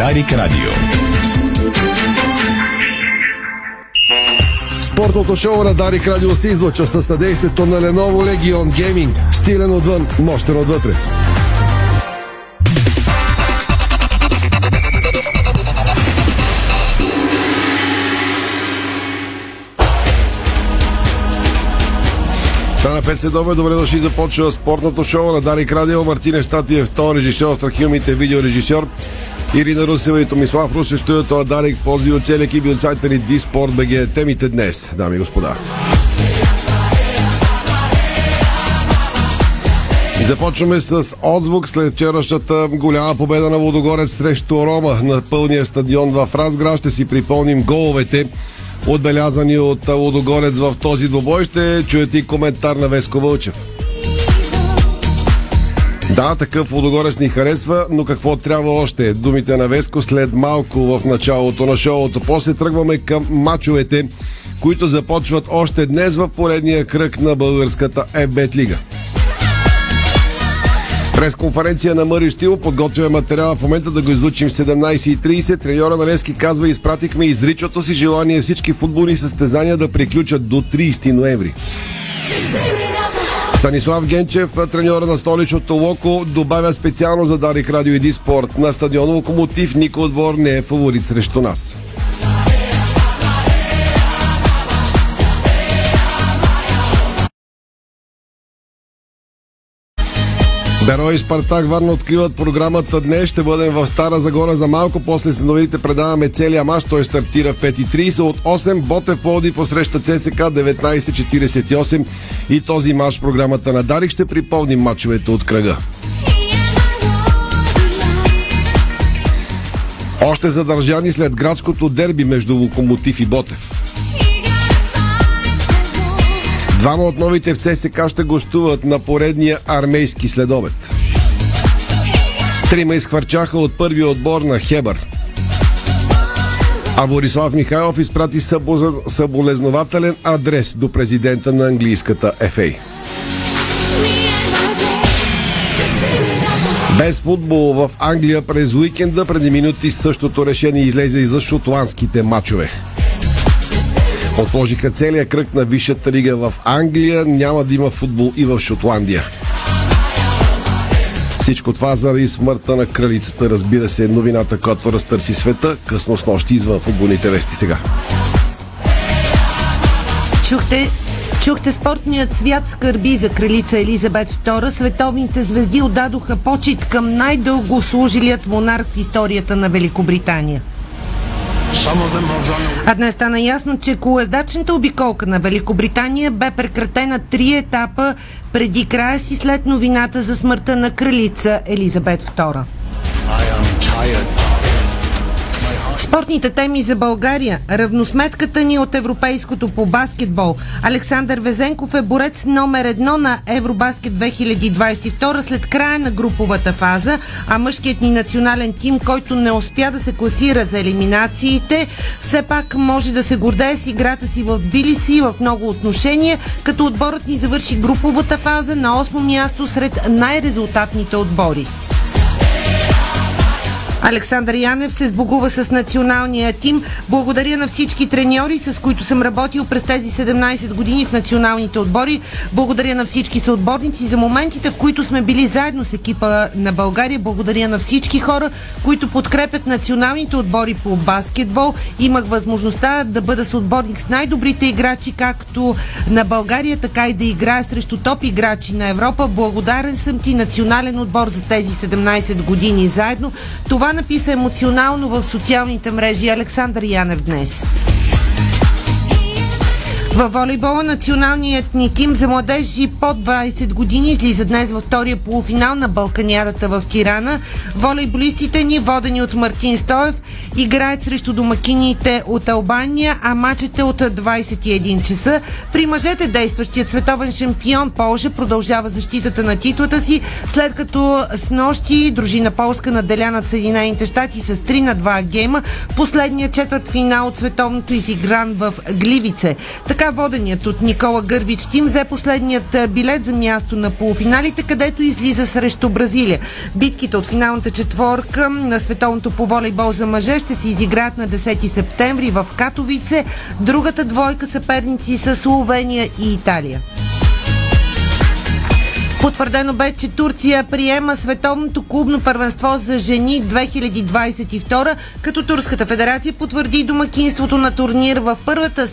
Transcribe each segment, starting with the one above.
Дарик Радио. Спортното шоу на Дарик Радио се излучва със съдействието на Lenovo Legion Gaming. Стилен отвън, мощен отвътре. Стана 5 следове, добре дошли, започва спортното шоу на Дарик Радио. Мартин Штатиев, то режисьор, страхилмите видеорежисьор. Ирина Русева и Томислав Русе, на Дарик, пози от целия екип от сайта ни Диспорт БГ. Темите днес, дами и господа. Започваме с отзвук след вчерашната голяма победа на Водогорец срещу Рома на пълния стадион в Разград. Ще си припомним головете, отбелязани от Водогорец в този двобой. Ще чуете и коментар на Веско Вълчев. Да, такъв Водогорец ни харесва, но какво трябва още? Думите на Веско след малко в началото на шоуто. После тръгваме към мачовете, които започват още днес в поредния кръг на българската ЕБЕТ лига. През конференция на Мъри Штил подготвяме материала в момента да го излучим в 17.30. Треньора на Лески казва, изпратихме изричото си желание всички футболни състезания да приключат до 30 ноември. Станислав Генчев, треньора на столичното Локо, добавя специално за Дарик Радио Иди Спорт. На стадион Локомотив никой отбор не е фаворит срещу нас. Беро и Спартак Варна откриват програмата днес. Ще бъдем в Стара Загора за малко. После след новините предаваме целия мач. Той стартира в 5.30 от 8. Ботев Плоди посреща ЦСК 19.48. И този мач програмата на Дарик ще припомним мачовете от кръга. Още задържани след градското дерби между Локомотив и Ботев. Двама от новите в ЦСК ще гостуват на поредния армейски следобед. Трима изхвърчаха от първия отбор на Хебър. А Борислав Михайлов изпрати съболезнователен адрес до президента на английската ФА. Без футбол в Англия през уикенда преди минути същото решение излезе и за шотландските матчове. Отложиха целият кръг на Висшата лига в Англия. Няма да има футбол и в Шотландия. Всичко това заради смъртта на кралицата, разбира се, новината, която разтърси света, късно с нощи извън футболните вести сега. Чухте Чухте спортният свят скърби за кралица Елизабет II. Световните звезди отдадоха почет към най-дълго служилият монарх в историята на Великобритания. А днес стана ясно, че колездачната обиколка на Великобритания бе прекратена три етапа преди края си след новината за смъртта на кралица Елизабет II. Спортните теми за България. Равносметката ни от Европейското по баскетбол. Александър Везенков е борец номер едно на Евробаскет 2022 след края на груповата фаза, а мъжкият ни национален тим, който не успя да се класира за елиминациите, все пак може да се гордее с играта си в Билиси в много отношения, като отборът ни завърши груповата фаза на 8 място сред най-резултатните отбори. Александър Янев се сбогува с националния тим. Благодаря на всички треньори, с които съм работил през тези 17 години в националните отбори. Благодаря на всички съотборници за моментите, в които сме били заедно с екипа на България. Благодаря на всички хора, които подкрепят националните отбори по баскетбол. Имах възможността да бъда съотборник с най-добрите играчи, както на България, така и да играя срещу топ играчи на Европа. Благодарен съм ти, национален отбор, за тези 17 години заедно. Това написа емоционално в социалните мрежи Александър Янев днес. Във волейбола националният ни за младежи под 20 години излиза днес във втория полуфинал на Балканядата в Тирана. Волейболистите ни, водени от Мартин Стоев, играят срещу домакините от Албания, а матчът е от 21 часа. При мъжете действащият световен шампион Полша продължава защитата на титлата си, след като с нощи дружина Полска наделя над Съединените щати с 3 на 2 гейма. Последният четвърт финал от световното изигран в Гливице. Така Воденият от Никола Гърбич Тим взе последният билет за място на полуфиналите, където излиза срещу Бразилия. Битките от финалната четворка на световното по волейбол за мъже ще се изиграят на 10 септември в Катовице. Другата двойка съперници са Словения и Италия. Потвърдено бе, че Турция приема световното клубно първенство за жени 2022, като Турската федерация потвърди домакинството на турнир в първата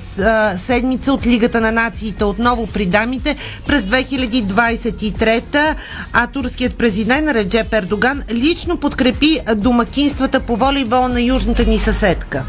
седмица от Лигата на нациите отново при дамите през 2023, а турският президент Реджеп Ердоган лично подкрепи домакинствата по волейбол на южната ни съседка.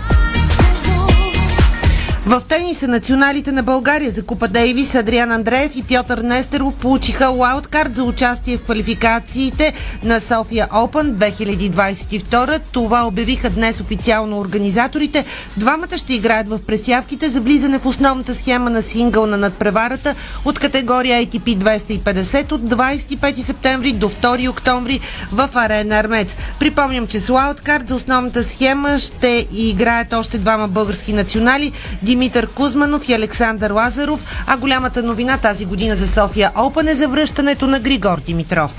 В тениса националите на България за Купа Дейвис Адриан Андреев и Пьотър Нестеров получиха лаудкарт за участие в квалификациите на София Open 2022. Това обявиха днес официално организаторите. Двамата ще играят в пресявките за влизане в основната схема на сингъл на надпреварата от категория ATP 250 от 25 септември до 2 октомври в Арена Армец. Припомням, че с лаудкарт за основната схема ще играят още двама български национали Димитър Кузманов и Александър Лазаров, а голямата новина тази година за София Опен е завръщането на Григор Димитров.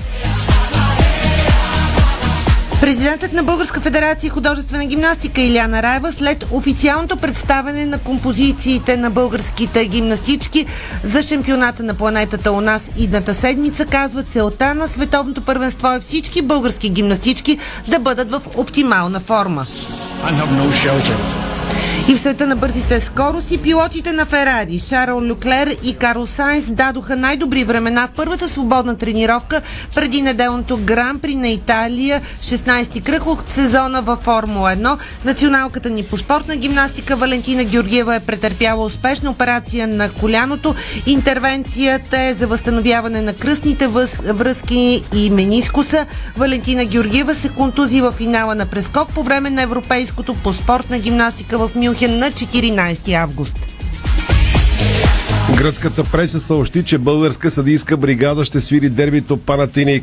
Президентът на Българска федерация художествена гимнастика Иляна Раева след официалното представяне на композициите на българските гимнастички за шампионата на планетата у нас идната седмица казва целта на световното първенство е всички български гимнастички да бъдат в оптимална форма. И в света на бързите скорости пилотите на Ферари Шарл Люклер и Карл Сайнс дадоха най-добри времена в първата свободна тренировка преди неделното Гран при на Италия, 16-ти кръг от сезона във Формула 1. Националката ни по спортна гимнастика Валентина Георгиева е претърпяла успешна операция на коляното. Интервенцията е за възстановяване на кръстните връзки и менискуса. Валентина Георгиева се контузи в финала на прескок по време на Европейското по спортна гимнастика в Мюнхен Мюнхен на 14 август. Гръцката преса съобщи, че българска съдийска бригада ще свири дербито Панатина и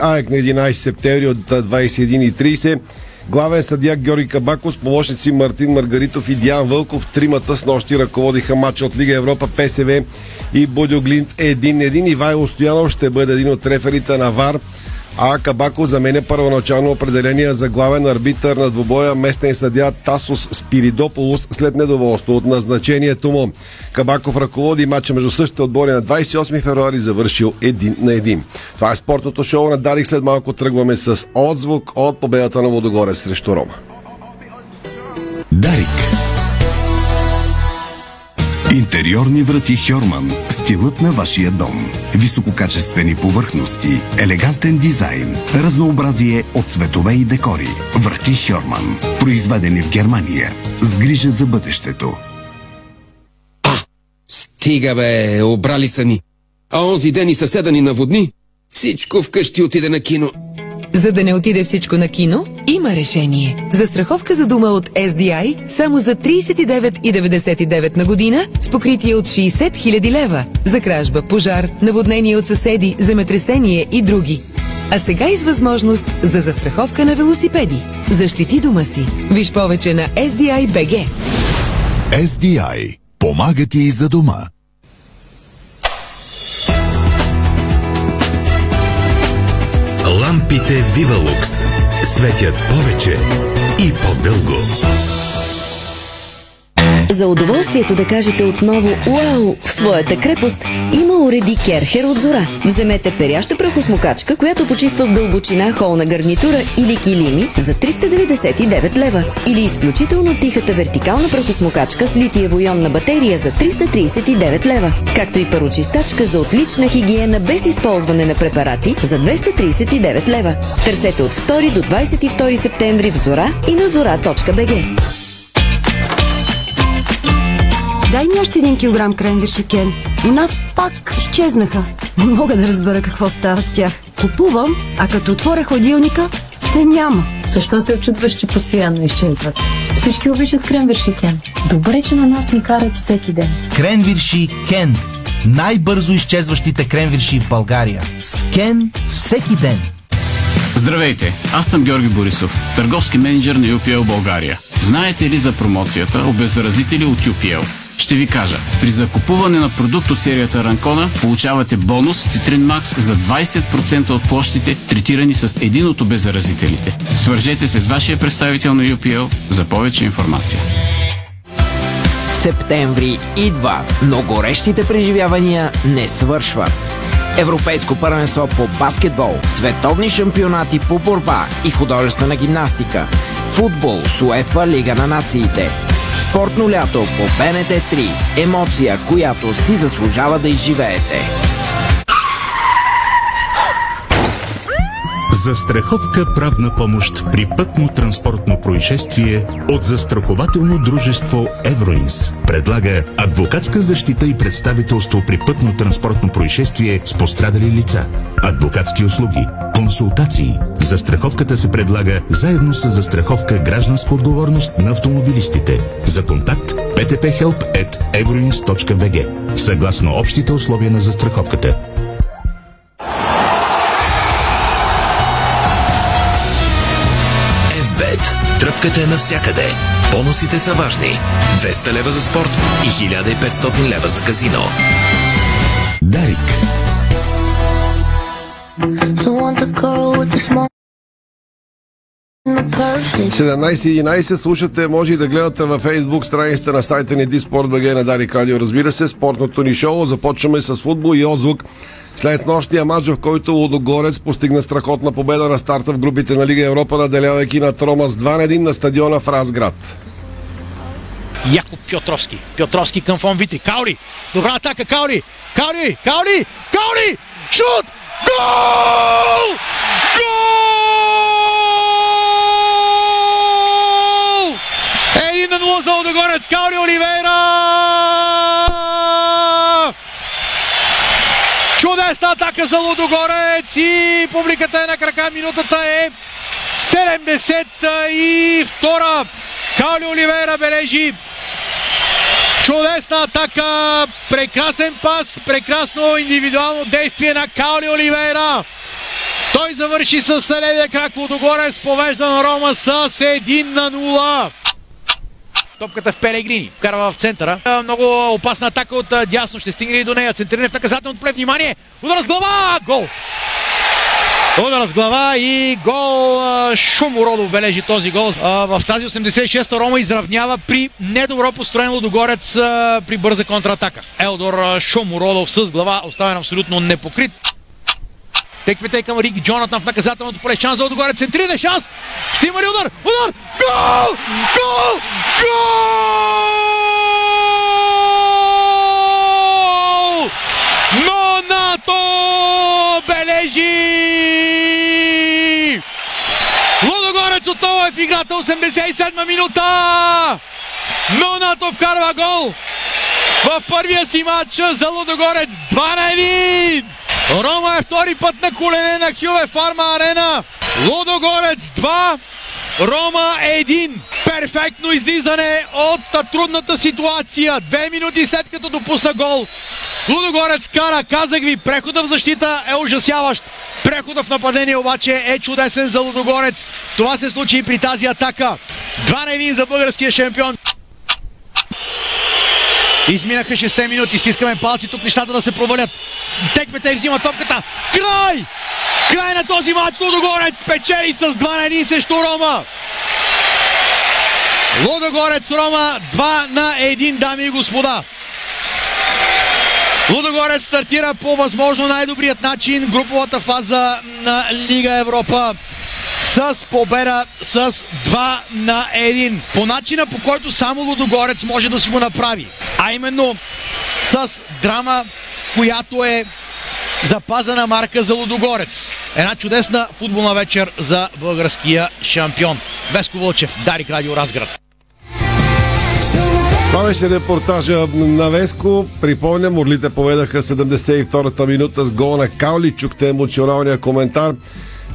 АЕК на 11 септември от 21.30. Главен съдия Георги Кабаков помощници Мартин Маргаритов и Диан Вълков. Тримата с нощи ръководиха матча от Лига Европа, ПСВ и Будоглинт 1-1. Ивайло Стоянов ще бъде един от реферите на ВАР а Кабако заменя първоначално определение за главен арбитър на двобоя местен съдя Тасос Спиридополус след недоволство от назначението му. Кабаков ръководи матча между същите отбори на 28 февруари, завършил един на един. Това е спортното шоу на Дарик. След малко тръгваме с отзвук от победата на Водогоре срещу Рома. Дарик. Интериорни врати Хьорман. Стилът на вашия дом. Висококачествени повърхности, елегантен дизайн, разнообразие от цветове и декори. Врати Хьорман. Произведени в Германия. С грижа за бъдещето. А, стига бе, обрали са ни. А онзи ден и съседа ни наводни. Всичко вкъщи отиде на кино. За да не отиде всичко на кино, има решение. Застраховка за дума от SDI само за 39,99 на година с покритие от 60 000 лева. За кражба, пожар, наводнение от съседи, земетресение и други. А сега и с възможност за застраховка на велосипеди. Защити дома си. Виж повече на SDI BG. SDI. Помага ти и за дома. Лампите Вивалукс светят повече и по-дълго. За удоволствието да кажете отново «Уау!» в своята крепост има уреди Керхер от Зора. Вземете перяща прахосмокачка, която почиства в дълбочина холна гарнитура или килими за 399 лева. Или изключително тихата вертикална прахосмокачка с литиево-ионна батерия за 339 лева. Както и парочистачка за отлична хигиена без използване на препарати за 239 лева. Търсете от 2 до 22 септември в Зора и на zora.bg. Дай ми още един килограм кренвирши, Кен. У нас пак изчезнаха. Не мога да разбера какво става с тях. Купувам, а като отворя хладилника, се няма. Защо се очудваш, че постоянно изчезват? Всички обичат кренвирши Кен. Добре, че на нас ни карат всеки ден. Кренвирши Кен. Най-бързо изчезващите кренвирши в България. С Кен всеки ден. Здравейте, аз съм Георги Борисов, търговски менеджер на UPL България. Знаете ли за промоцията Обеззаразители от UPL? Ще ви кажа. При закупуване на продукт от серията Ранкона получавате бонус Citrine Max за 20% от площите, третирани с един от обеззаразителите. Свържете се с вашия представител на UPL за повече информация. Септември идва, но горещите преживявания не свършват. Европейско първенство по баскетбол, световни шампионати по борба и художествена гимнастика, футбол с УЕФА Лига на нациите, спортно лято по БНТ 3, емоция, която си заслужава да изживеете. Застраховка правна помощ при пътно-транспортно происшествие от застрахователно дружество Евроинс. Предлага адвокатска защита и представителство при пътно-транспортно происшествие с пострадали лица. Адвокатски услуги, консултации. Застраховката се предлага заедно с застраховка гражданска отговорност на автомобилистите. За контакт ptphelp.euroins.bg Съгласно общите условия на застраховката. Тръпката е навсякъде. Бонусите са важни. 200 лева за спорт и 1500 лева за казино. Дарик. 17.11 слушате, може и да гледате във Facebook страницата на сайта ни Диспорт БГ на Дарик Радио. Разбира се, спортното ни шоу. Започваме с футбол и отзвук. След нощния матч, в който Лудогорец постигна страхотна победа на старта в групите на Лига Европа, наделявайки на Трома с 2 на 1 на стадиона в Разград. Якоб Пьотровски. Пьотровски към Фон Витри. Каури. Добра атака. Каури. Каури. Каури. Каури. Шут. Гол! Гол! Един на 0 за Лудогорец. Каури Оливейра! Чудесна атака за Лудогорец и публиката е на крака. Минутата е 72. Каули Оливера бележи чудесна атака, прекрасен пас, прекрасно индивидуално действие на Каули Оливера. Той завърши с левия крак Лудогорец, повежда на Рома с 1 на 0. Топката в Пелегрини. Карва в центъра. Много опасна атака от дясно. Ще стигне ли до нея. Центриране в наказателното поле. Внимание! Удар с глава! Гол! Удар с глава и гол. Шумородов бележи този гол. В тази 86-та Рома изравнява при недобро построен Лудогорец при бърза контратака. Елдор Шумородов с глава оставен абсолютно непокрит. Теквете към Рик Джонатан в наказателното поле. Шанс за Лудогорец. Центриране шанс. Ще има ли удар? Удар! Гол! Гол! Гол! Нонато бележи! Лудогорец отново е в играта. 87 минута! Нонато вкарва гол в първия си матч за Лудогорец. 2 на 1! Рома е втори път на колене на Хюве Фарма Арена. Лудогорец 2, Рома 1. Перфектно излизане от трудната ситуация. Две минути след като допусна гол. Лудогорец кара, казах ви, прехода в защита е ужасяващ. Прехода в нападение обаче е чудесен за Лудогорец. Това се случи и при тази атака. 2 на 1 за българския шампион. Изминаха 6 минути, стискаме палци тук нещата да се провалят. Текпете взима топката. Край! Край на този матч Лудогорец печели с 2 на 1 срещу Рома. Лудогорец Рома 2 на 1, дами и господа. Лудогорец стартира по възможно най-добрият начин груповата фаза на Лига Европа с победа с 2 на 1. По начина по който само Лудогорец може да си го направи. А именно с драма, която е запазена марка за Лудогорец. Една чудесна футболна вечер за българския шампион. Веско Вълчев, Дарик Радио Разград. Това беше репортажа на Веско. Припомням, Орлите поведаха 72-та минута с гол на Каули. Чухте емоционалния коментар.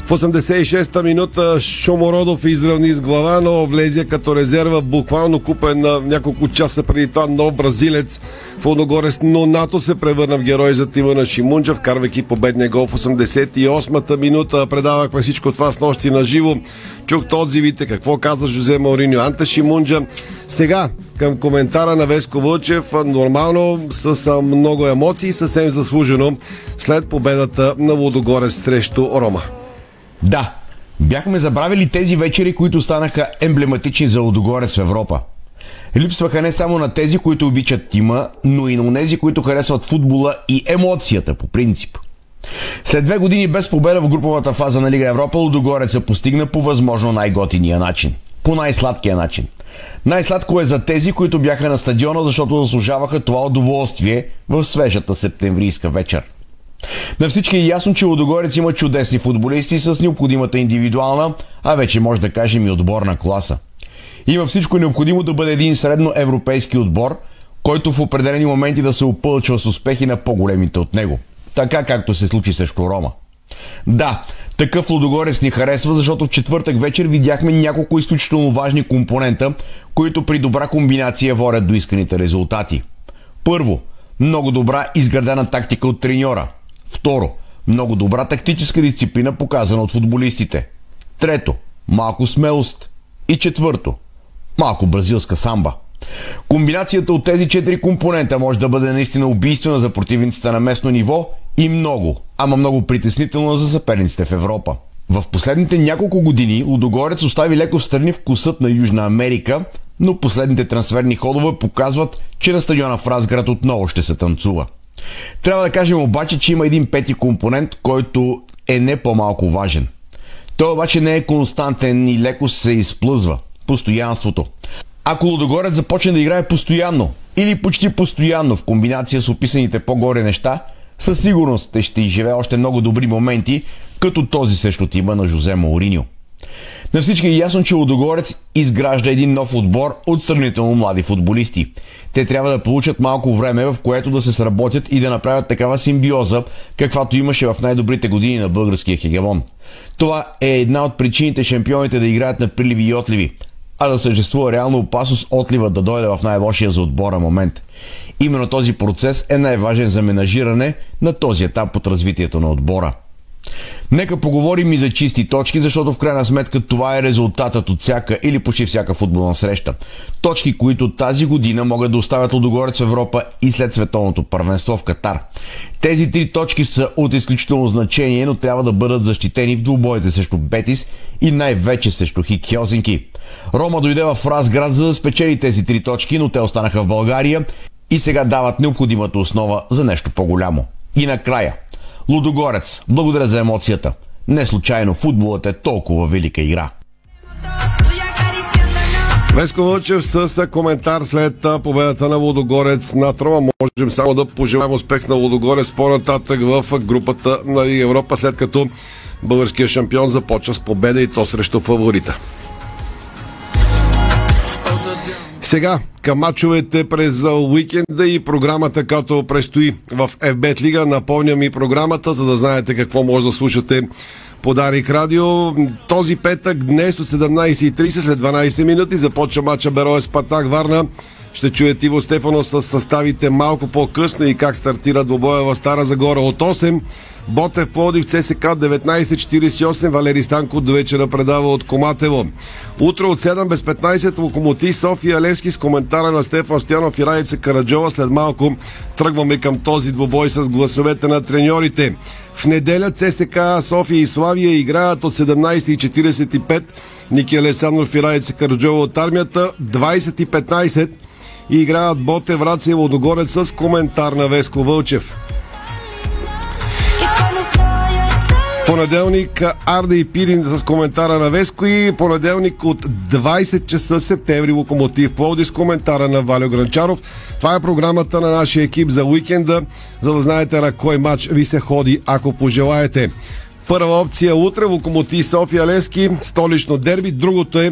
В 86-та минута Шомородов изравни с глава, но влезе като резерва, буквално купен на няколко часа преди това нов бразилец в Лудогорец, но НАТО се превърна в герой за тима на Шимунджа, вкарвайки победния гол в 88-та минута. Предавахме всичко това с нощи на живо. Чухте отзивите, какво каза Жозе Мауриньо, Анта Шимунджа. Сега към коментара на Веско Вълчев. Нормално, с много емоции, съвсем заслужено след победата на Лудогорец срещу Рома. Да, бяхме забравили тези вечери, които станаха емблематични за Лудогорец в Европа. Липсваха не само на тези, които обичат тима, но и на тези, които харесват футбола и емоцията по принцип. След две години без победа в груповата фаза на Лига Европа, Лудогорец постигна по възможно най-готиния начин. По най-сладкия начин. Най-сладко е за тези, които бяха на стадиона, защото заслужаваха това удоволствие в свежата септемврийска вечер. На всички е ясно, че Лудогорец има чудесни футболисти с необходимата индивидуална, а вече може да кажем и отборна класа. Има всичко необходимо да бъде един средно европейски отбор, който в определени моменти да се опълчва с успехи на по-големите от него. Така както се случи срещу Рома. Да, такъв Лудогорец ни харесва, защото в четвъртък вечер видяхме няколко изключително важни компонента, които при добра комбинация водят до исканите резултати. Първо, много добра изградена тактика от треньора. Второ, много добра тактическа дисциплина, показана от футболистите. Трето, малко смелост. И четвърто, малко бразилска самба. Комбинацията от тези четири компонента може да бъде наистина убийствена за противниците на местно ниво и много, ама много притеснителна за съперниците в Европа. В последните няколко години Лудогорец остави леко в страни вкусът на Южна Америка, но последните трансферни ходове показват, че на стадиона в Разград отново ще се танцува. Трябва да кажем обаче, че има един пети компонент, който е не по-малко важен. Той обаче не е константен и леко се изплъзва. Постоянството. Ако Лудогорец започне да играе постоянно или почти постоянно в комбинация с описаните по-горе неща, със сигурност ще изживее още много добри моменти, като този срещу тима на Жозе Мауриньо. На всички е ясно, че Лудогорец изгражда един нов отбор от сравнително млади футболисти. Те трябва да получат малко време, в което да се сработят и да направят такава симбиоза, каквато имаше в най-добрите години на българския хегемон. Това е една от причините шампионите да играят на приливи и отливи, а да съществува реална опасност отлива да дойде в най-лошия за отбора момент. Именно този процес е най-важен за менажиране на този етап от развитието на отбора. Нека поговорим и за чисти точки, защото в крайна сметка това е резултатът от всяка или почти всяка футболна среща. Точки, които тази година могат да оставят Лудогорец в Европа и след световното първенство в Катар. Тези три точки са от изключително значение, но трябва да бъдат защитени в двубоите срещу Бетис и най-вече срещу Хик. Рома дойде в Разград за да спечели тези три точки, но те останаха в България и сега дават необходимата основа за нещо по-голямо. И накрая, Лудогорец, благодаря за емоцията. Не случайно футболът е толкова велика игра. Веско Вълчев с коментар след победата на Лудогорец на Трома. Можем само да пожелаем успех на Лудогорец по-нататък в групата на Европа, след като българския шампион започва с победа и то срещу фаворита. Сега към мачовете през уикенда и програмата, като предстои в FBET Лига. Напомням и програмата, за да знаете какво може да слушате по Дарик Радио. Този петък днес от 17.30 след 12 минути започва мача Берое Спартак Варна. Ще чуете Иво Стефано с съставите малко по-късно и как стартира двобоя в Стара Загора от 8. Ботев Плодив ЦСК 1948. Валери Станко до вечера предава от Коматево. Утро от 7 без 15 Локомотив София Левски с коментара на Стефан Стоянов и Райца Караджова. След малко тръгваме към този двобой с гласовете на треньорите. В неделя ЦСК София и Славия играят от 17.45. Ники Алесандров и Райца Караджова от армията. 20.15 и играят Боте Враца и Лодогорец с коментар на Веско Вълчев. Понеделник Арда и Пирин с коментара на Веско и понеделник от 20 часа септември Локомотив Плоди с коментара на Валио Гранчаров. Това е програмата на нашия екип за уикенда, за да знаете на кой матч ви се ходи, ако пожелаете. Първа опция утре Локомотив София Лески, столично дерби. Другото е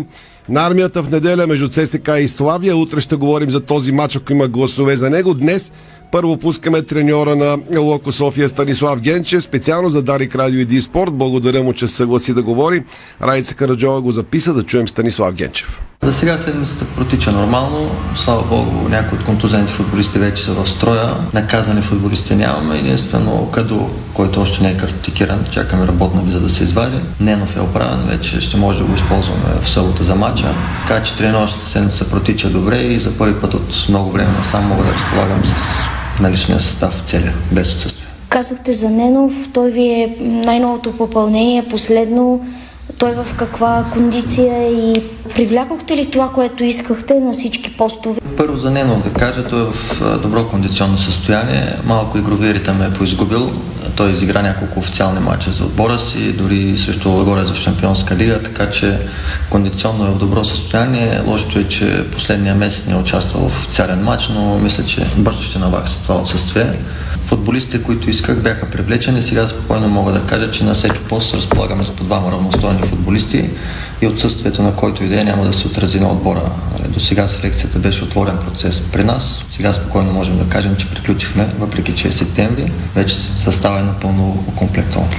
на армията в неделя между ЦСК и Славия. Утре ще говорим за този матч, ако има гласове за него. Днес първо пускаме треньора на Локо София Станислав Генчев, специално за Дарик Радио и Ди Спорт. Благодаря му, че съгласи да говори. Райца Караджова го записа да чуем Станислав Генчев. За сега седмицата протича нормално. Слава Богу, някои от контузените футболисти вече са в строя. Наказани футболисти нямаме. Единствено Кадо, който още не е картотикиран, чакаме работна виза да се извади. Ненов е оправен, вече ще може да го използваме в събота за матч. Мача. Така че тренировъчната седмица протича добре и за първи път от много време насам мога да разполагам с наличния състав целия, без отсъствие. Казахте за Ненов, той ви е най-новото попълнение, последно. Той в каква кондиция е и привлякохте ли това, което искахте на всички постове? Първо за Ненов да кажа, той е в добро кондиционно състояние. Малко игрови ритъм е поизгубил. Той изигра няколко официални матча за отбора си, дори срещу Лагорец в Шампионска лига, така че кондиционно е в добро състояние. Лошото е, че последния месец не е участвал в официален матч, но мисля, че бързо ще навакса това отсъствие. Футболистите, които исках, бяха привлечени. Сега спокойно мога да кажа, че на всеки пост разполагаме с по двама равностойни футболисти и отсъствието на който идея няма да се отрази на отбора. До сега селекцията беше отворен процес при нас. Сега спокойно можем да кажем, че приключихме, въпреки че е септември. Вече състава е напълно окомплектован.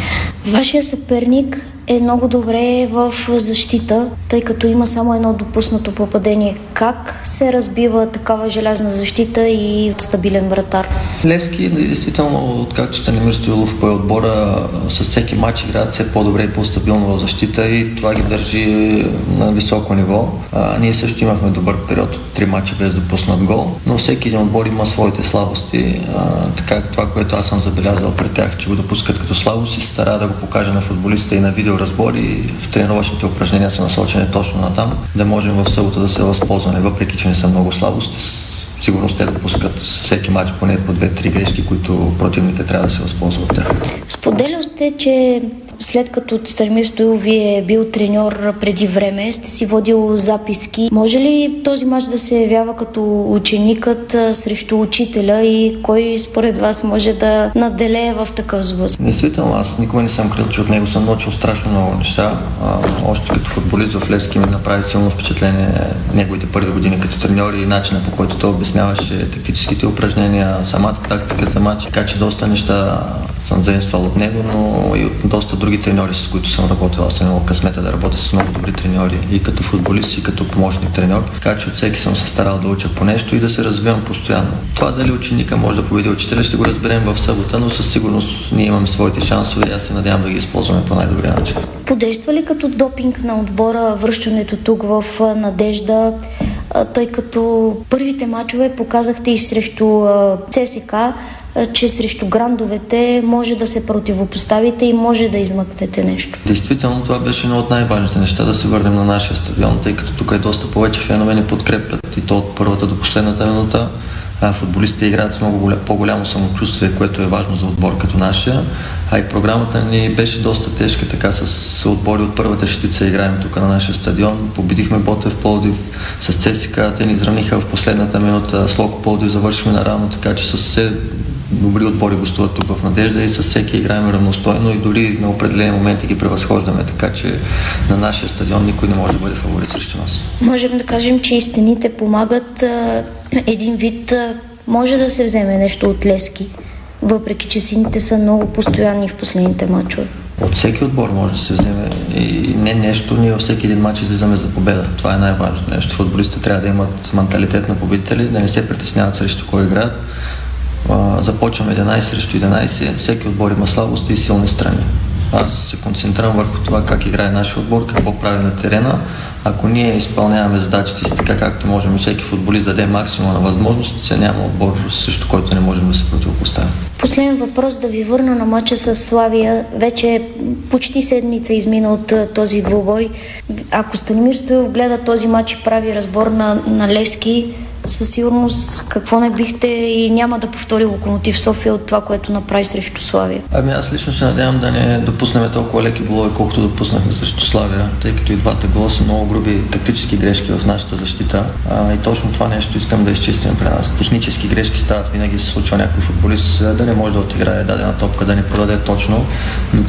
Вашия съперник е много добре в защита, тъй като има само едно допуснато попадение. Как се разбива такава желязна защита и стабилен вратар? Левски, действително, откакто Станимир Стоилов по отбора, с всеки матч играят все по-добре и по-стабилно в защита и това ги държи на високо ниво. А, ние също имахме добър период от три мача без допуснат гол, но всеки един отбор има своите слабости. А, така това, което аз съм забелязал при тях, че го допускат като слабост и стара да го покажа на футболиста и на видеоразбори. В тренировъчните упражнения са насочени точно на там, да можем в събота да се възползваме, въпреки че не са много слабости сигурно те допускат всеки матч поне по две-три грешки, които противника трябва да се възползва от тях. Споделял сте, че след като Станимир Стоилов ви е бил треньор преди време, сте си водил записки. Може ли този матч да се явява като ученикът срещу учителя и кой според вас може да наделее в такъв сблъсък? Действително, аз никога не съм крил, че от него съм научил страшно много неща. А, още като футболист в Левски ми направи силно впечатление неговите първи години като треньор и начина по който той обясняваше тактическите упражнения, самата тактика за матч. Така че доста неща съм заимствал от него, но и от доста други треньори, с които съм работил. Аз съм имал късмета да работя с много добри треньори и като футболист, и като помощник треньор. Така че от всеки съм се старал да уча по нещо и да се развивам постоянно. Това дали ученика може да победи учителя, ще го разберем в събота, но със сигурност ние имаме своите шансове и аз се надявам да ги използваме по най-добрия начин. Подейства ли като допинг на отбора връщането тук в Надежда, тъй като първите мачове показахте и срещу ЦСК, че срещу грандовете може да се противопоставите и може да измъкнете нещо. Действително това беше едно от най-важните неща да се върнем на нашия стадион, тъй като тук е доста повече фенове ни подкрепят и то от първата до последната минута. А, футболистите играят с много по-голямо самочувствие, което е важно за отбор като нашия. А и програмата ни беше доста тежка, така с отбори от първата шестица играем тук на нашия стадион. Победихме Ботев Полдив с ЦСКА, те ни изравниха в последната минута, с Локо Полдив завършихме на равно, така че с все добри отбори гостуват тук в Надежда и с всеки играем равностойно и дори на определени моменти ги превъзхождаме, така че на нашия стадион никой не може да бъде фаворит срещу нас. Можем да кажем, че и стените помагат един вид, може да се вземе нещо от Лески, въпреки че сините са много постоянни в последните мачове. От всеки отбор може да се вземе и не нещо, ние във всеки един матч излизаме за победа. Това е най-важното нещо. Футболистите трябва да имат менталитет на победители, да не се притесняват срещу кой играят, започваме 11 срещу 11, всеки отбор има слабости и силни страни. Аз се концентрирам върху това как играе нашия отбор, какво прави на терена. Ако ние изпълняваме задачите си така, както можем, всеки футболист даде максимум на възможностите, няма отбор, срещу който не можем да се противопоставим. Последен въпрос да ви върна на матча с Славия. Вече почти седмица измина от този двубой. Ако Станимир Стоилов гледа този матч и прави разбор на, на Левски, със сигурност какво не бихте и няма да повтори Локомотив София от това, което направи срещу Славия? Ами аз лично се надявам да не допуснем толкова леки голове, колкото допуснахме срещу Славия, тъй като и двата гола са много груби тактически грешки в нашата защита. А, и точно това нещо искам да изчистим при нас. Технически грешки стават, винаги се случва някой футболист да не може да отиграе дадена топка, да не продаде точно. Но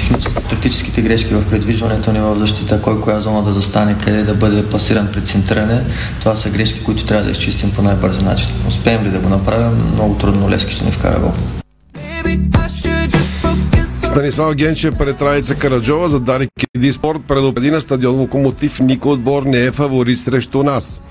тактическите грешки в предвижването ни в защита, кой коя зона да застане, къде да бъде пасиран пред центриране, това са грешки, които трябва да изчистим по най-бързи начин. Успеем ли да го направим, много трудно Лески ще ни вкара гол. Станислав Генчев пред Райца Караджова за Дарик Киди Спорт предупреди на стадион Локомотив. Никой отбор не е фаворит срещу нас.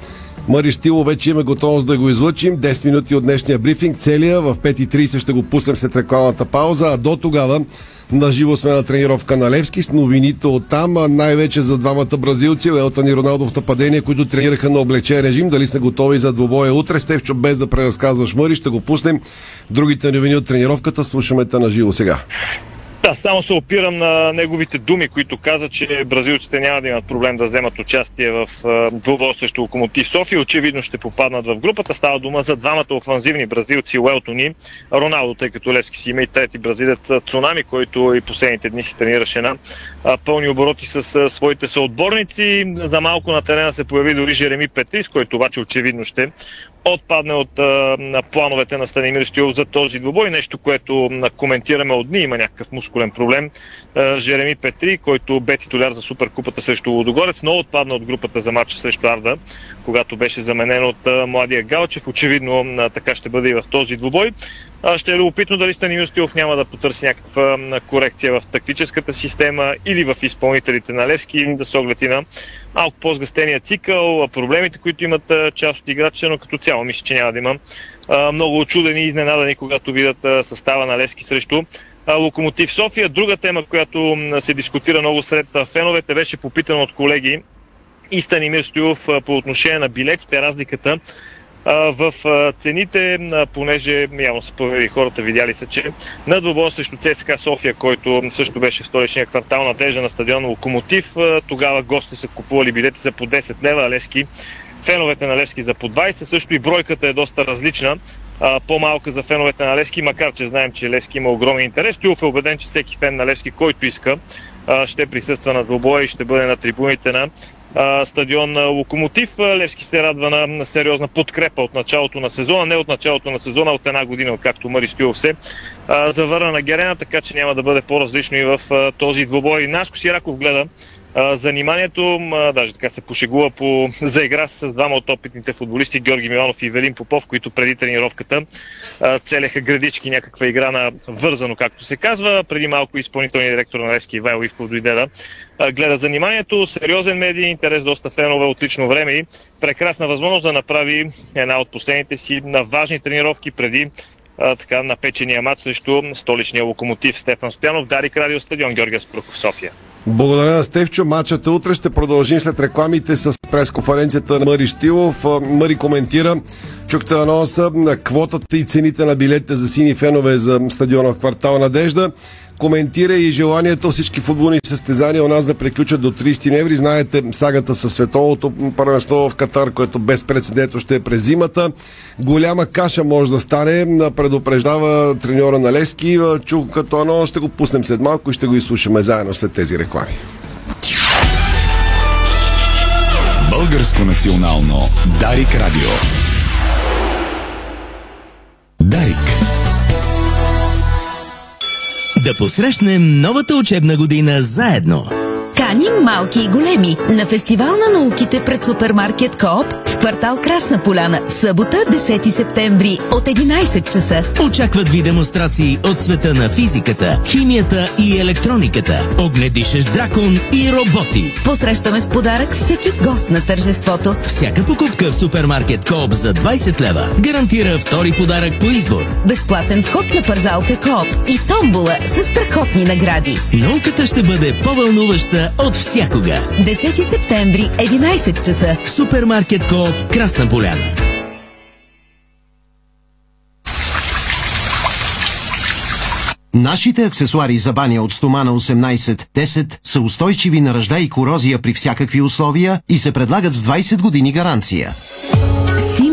Мари Штило вече има готовност да го излъчим. 10 минути от днешния брифинг. Целия в 5.30 ще го пуснем след рекламната пауза, а до тогава на живо сме на тренировка на Левски с новините от там, най-вече за двамата бразилци, Елтан и Роналдо нападение, които тренираха на облечен режим. Дали са готови за двобоя утре? Стевчо, без да преразказваш Мъри, ще го пуснем. Другите новини от тренировката слушаме те на живо сега. Да, само се опирам на неговите думи, които каза, че бразилците няма да имат проблем да вземат участие в двубой срещу Локомотив София. Очевидно ще попаднат в групата. Става дума за двамата офанзивни бразилци Уелтони, Роналдо, тъй като Левски си има и трети бразилец Цунами, който и последните дни си тренираше на пълни обороти с своите съотборници. За малко на терена се появи дори Жереми Петрис, който обаче очевидно ще отпадне от а, плановете на Станимир Стилов за този двубой. Нещо, което а, коментираме от дни. Има някакъв мускулен проблем. А, Жереми Петри, който бе титуляр за Суперкупата срещу Лодогорец, но отпадна от групата за матча срещу Арда, когато беше заменен от а, младия Галчев. Очевидно а, така ще бъде и в този двубой. Ще е любопитно дали Станимир Стилов няма да потърси някаква корекция в тактическата система или в изпълнителите на Левски, да се оглед и на малко по-сгъстения цикъл, проблемите, които имат част от играчите, но като цяло мисля, че няма да има много очудени и изненадани, когато видят състава на Левски срещу Локомотив София. Друга тема, която се дискутира много сред феновете, беше попитана от колеги и Станимир Стоилов по отношение на билетите, разликата в цените, понеже явно са проверили хората, видяли са, че на двобой срещу ЦСКА София, който също беше в столичния квартал надежда на стадион Локомотив, тогава гости са купували билети за по 10 лева, Левски феновете на Левски за по 20, също и бройката е доста различна, по-малка за феновете на Левски, макар че знаем, че Левски има огромен интерес. Тюлов е убеден, че всеки фен на Левски, който иска, ще присъства на двобоя и ще бъде на трибуните на стадион Локомотив. Левски се радва на, на сериозна подкрепа от началото на сезона, не от началото на сезона, от една година, както Мари Стоилов се завърна на Герена, така че няма да бъде по-различно и в този двобой. Наско Сираков гледа заниманието, даже така се пошегува по, за игра с двама от опитните футболисти Георги Миланов и Велин Попов, които преди тренировката а, целяха градички някаква игра на вързано, както се казва. Преди малко изпълнителният директор на Лески Ивайло Ивков дойде да гледа заниманието. Сериозен медиен интерес, доста фенове, отлично време и прекрасна възможност да направи една от последните си на важни тренировки преди така напечения мат срещу столичния локомотив Стефан Стоянов, Дарик Радио стадион Георгия Спрухов, София. Благодаря на Стевчо. Матчата утре ще продължим след рекламите с пресконференцията на Мари Штилов. Мари коментира, анонса на квотата и цените на билетите за сини фенове за стадиона в квартал Надежда. Коментира и желанието всички футболни състезания у нас да приключат до 30 ноември. Знаете сагата със световното първенство в Катар, което без прецедент ще е през зимата. Голяма каша може да стане, предупреждава треньора на Левски. Чух като анонс, ще го пуснем след малко и ще го изслушаме заедно след тези реклами. Българско национално Дарик Радио. Дарик. Да посрещнем новата учебна година заедно. Каним малки и големи на фестивал на науките пред супермаркет Коop в квартал Красна поляна в събота 10 септември от 11 часа. Очакват ви демонстрации от света на физиката, химията и електрониката, огнедишещ дракон и роботи. Посрещаме с подарък всеки гост на тържеството. Всяка покупка в супермаркет Коop за 20 лева гарантира втори подарък по избор. Безплатен вход на пързалка Коop и томбола с страхотни награди. Науката ще бъде по-вълнуваща от всякога. 10 септември, 11 часа. Супермаркет Коop, Красна поляна. Нашите аксесуари за баня от стомана 18-10 са устойчиви на ръжда и корозия при всякакви условия и се предлагат с 20 години гаранция.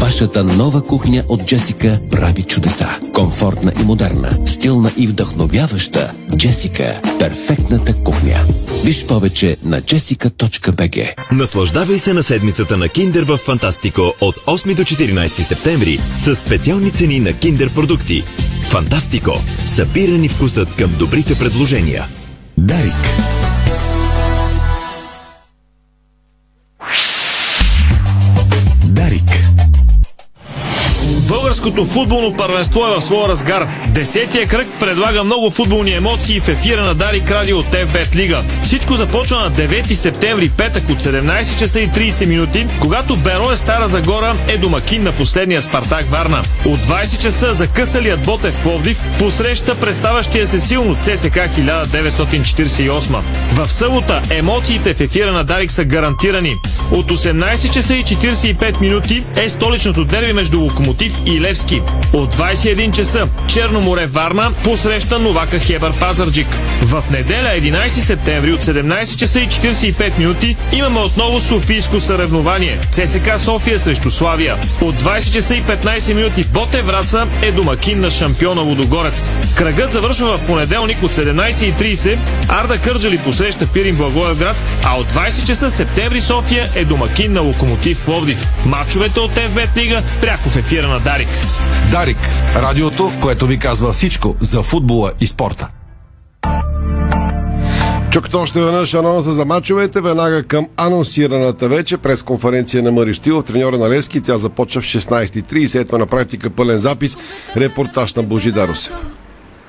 Вашата нова кухня от Джесика прави чудеса. Комфортна и модерна, стилна и вдъхновяваща. Джесика – перфектната кухня. Виж повече на jessica.bg Наслаждавай се на седмицата на Киндер в Фантастико от 8 до 14 септември с специални цени на Киндер продукти. Фантастико. Събирани вкусът към добрите предложения. Дарик. Българското футболно първенство е в своя разгар. Десетия кръг предлага много футболни емоции в ефира на Дарик Радио от FBET Лига. Всичко започва на 9 септември, петък от 17 часа и 30 минути, когато Берое Стара Загора е домакин на последния Спартак Варна. От 20 часа за късалият Ботев Пловдив посреща представащия се силно ЦСК 1948. В събота емоциите в ефира на Дарик са гарантирани. От 18 часа и 45 минути е столичното дерби между Локомотив и Левски. От 21 часа Черноморе Варна посреща Новака Хебър Пазарджик. В неделя 11 септември от 17 часа и 45 минути имаме отново Софийско съревнование. ЦСК София срещу Славия. От 20 часа и 15 минути Боте Враца е домакин на шампиона Лудогорец. Кръгът завършва в понеделник от 17.30. Арда Кърджали посреща Пирин Благоевград, а от 20 часа септември София е домакин на Локомотив Пловдив. Мачовете от FBT Лига пряко в ефира на Дарик. Дарик. Радиото, което ви казва всичко за футбола и спорта. Чукате още веднъж анонса за мачовете, веднага към анонсираната вече през конференция на Мари Штилов, треньора на Левски. Тя започва в 16.30. Ето на практика пълен запис. Репортаж на Божидар Русев.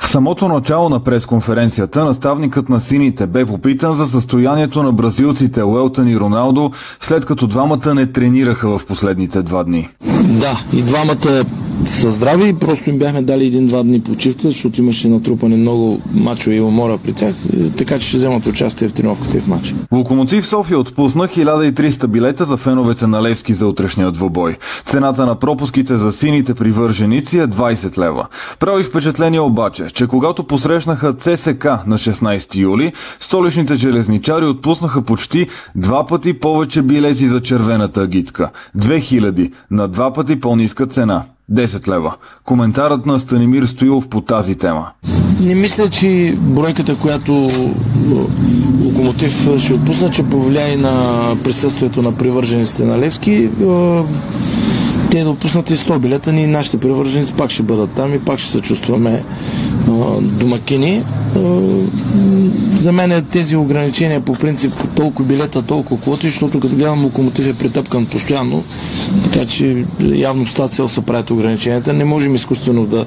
В самото начало на пресконференцията наставникът на сините бе попитан за състоянието на бразилците Уелтън и Роналдо, след като двамата не тренираха в последните два дни. Да, и двамата са здрави и просто им бяхме дали един-два дни почивка, защото имаше натрупане много мачове и умора при тях, така че ще вземат участие в тренировката и в матча. Локомотив София отпусна 1300 билета за феновете на Левски за утрешния двубой. Цената на пропуските за сините привърженици е 20 лева. Прави впечатление обаче, че когато посрещнаха ЦСК на 16 юли, столичните железничари отпуснаха почти два пъти повече билети за червената агитка. 2000 на два пъти по-ниска цена. 10 лева. Коментарът на Станимир Стоилов по тази тема. Не мисля, че бройката, която Локомотив ще отпусна, че повлияе на присъствието на привържениците на Левски. Те да отпуснат и 100 билета, ние нашите привърженици пак ще бъдат там и пак ще се чувстваме домакини. За мен тези ограничения по принцип толкова билета, толкова квоти, защото като гледам локомотив е притъпкан постоянно, така че явно с цел се правят ограниченията. Не можем изкуствено да,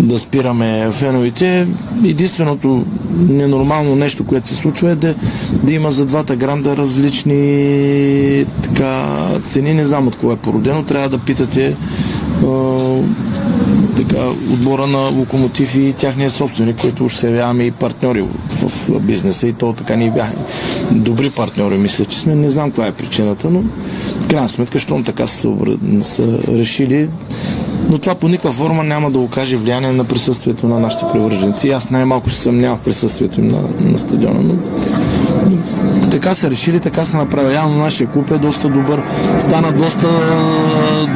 да спираме феновите. Единственото ненормално нещо, което се случва е да, да има за двата гранда различни така, цени. Не знам от кое е породено. Трябва да питате така, отбора на Локомотив и тяхния собственик, който ще се явяваме и партньори в, в бизнеса и то така ни бяхме добри партньори, мисля, че сме. Не знам каква е причината, но крайна сметка, щом така са, са решили, но това по никаква форма няма да окаже влияние на присъствието на нашите привърженици. Аз най-малко се съмнявам в присъствието им на, на стадиона, но така са решили, така са направили. Явно нашия клуб е доста добър, стана доста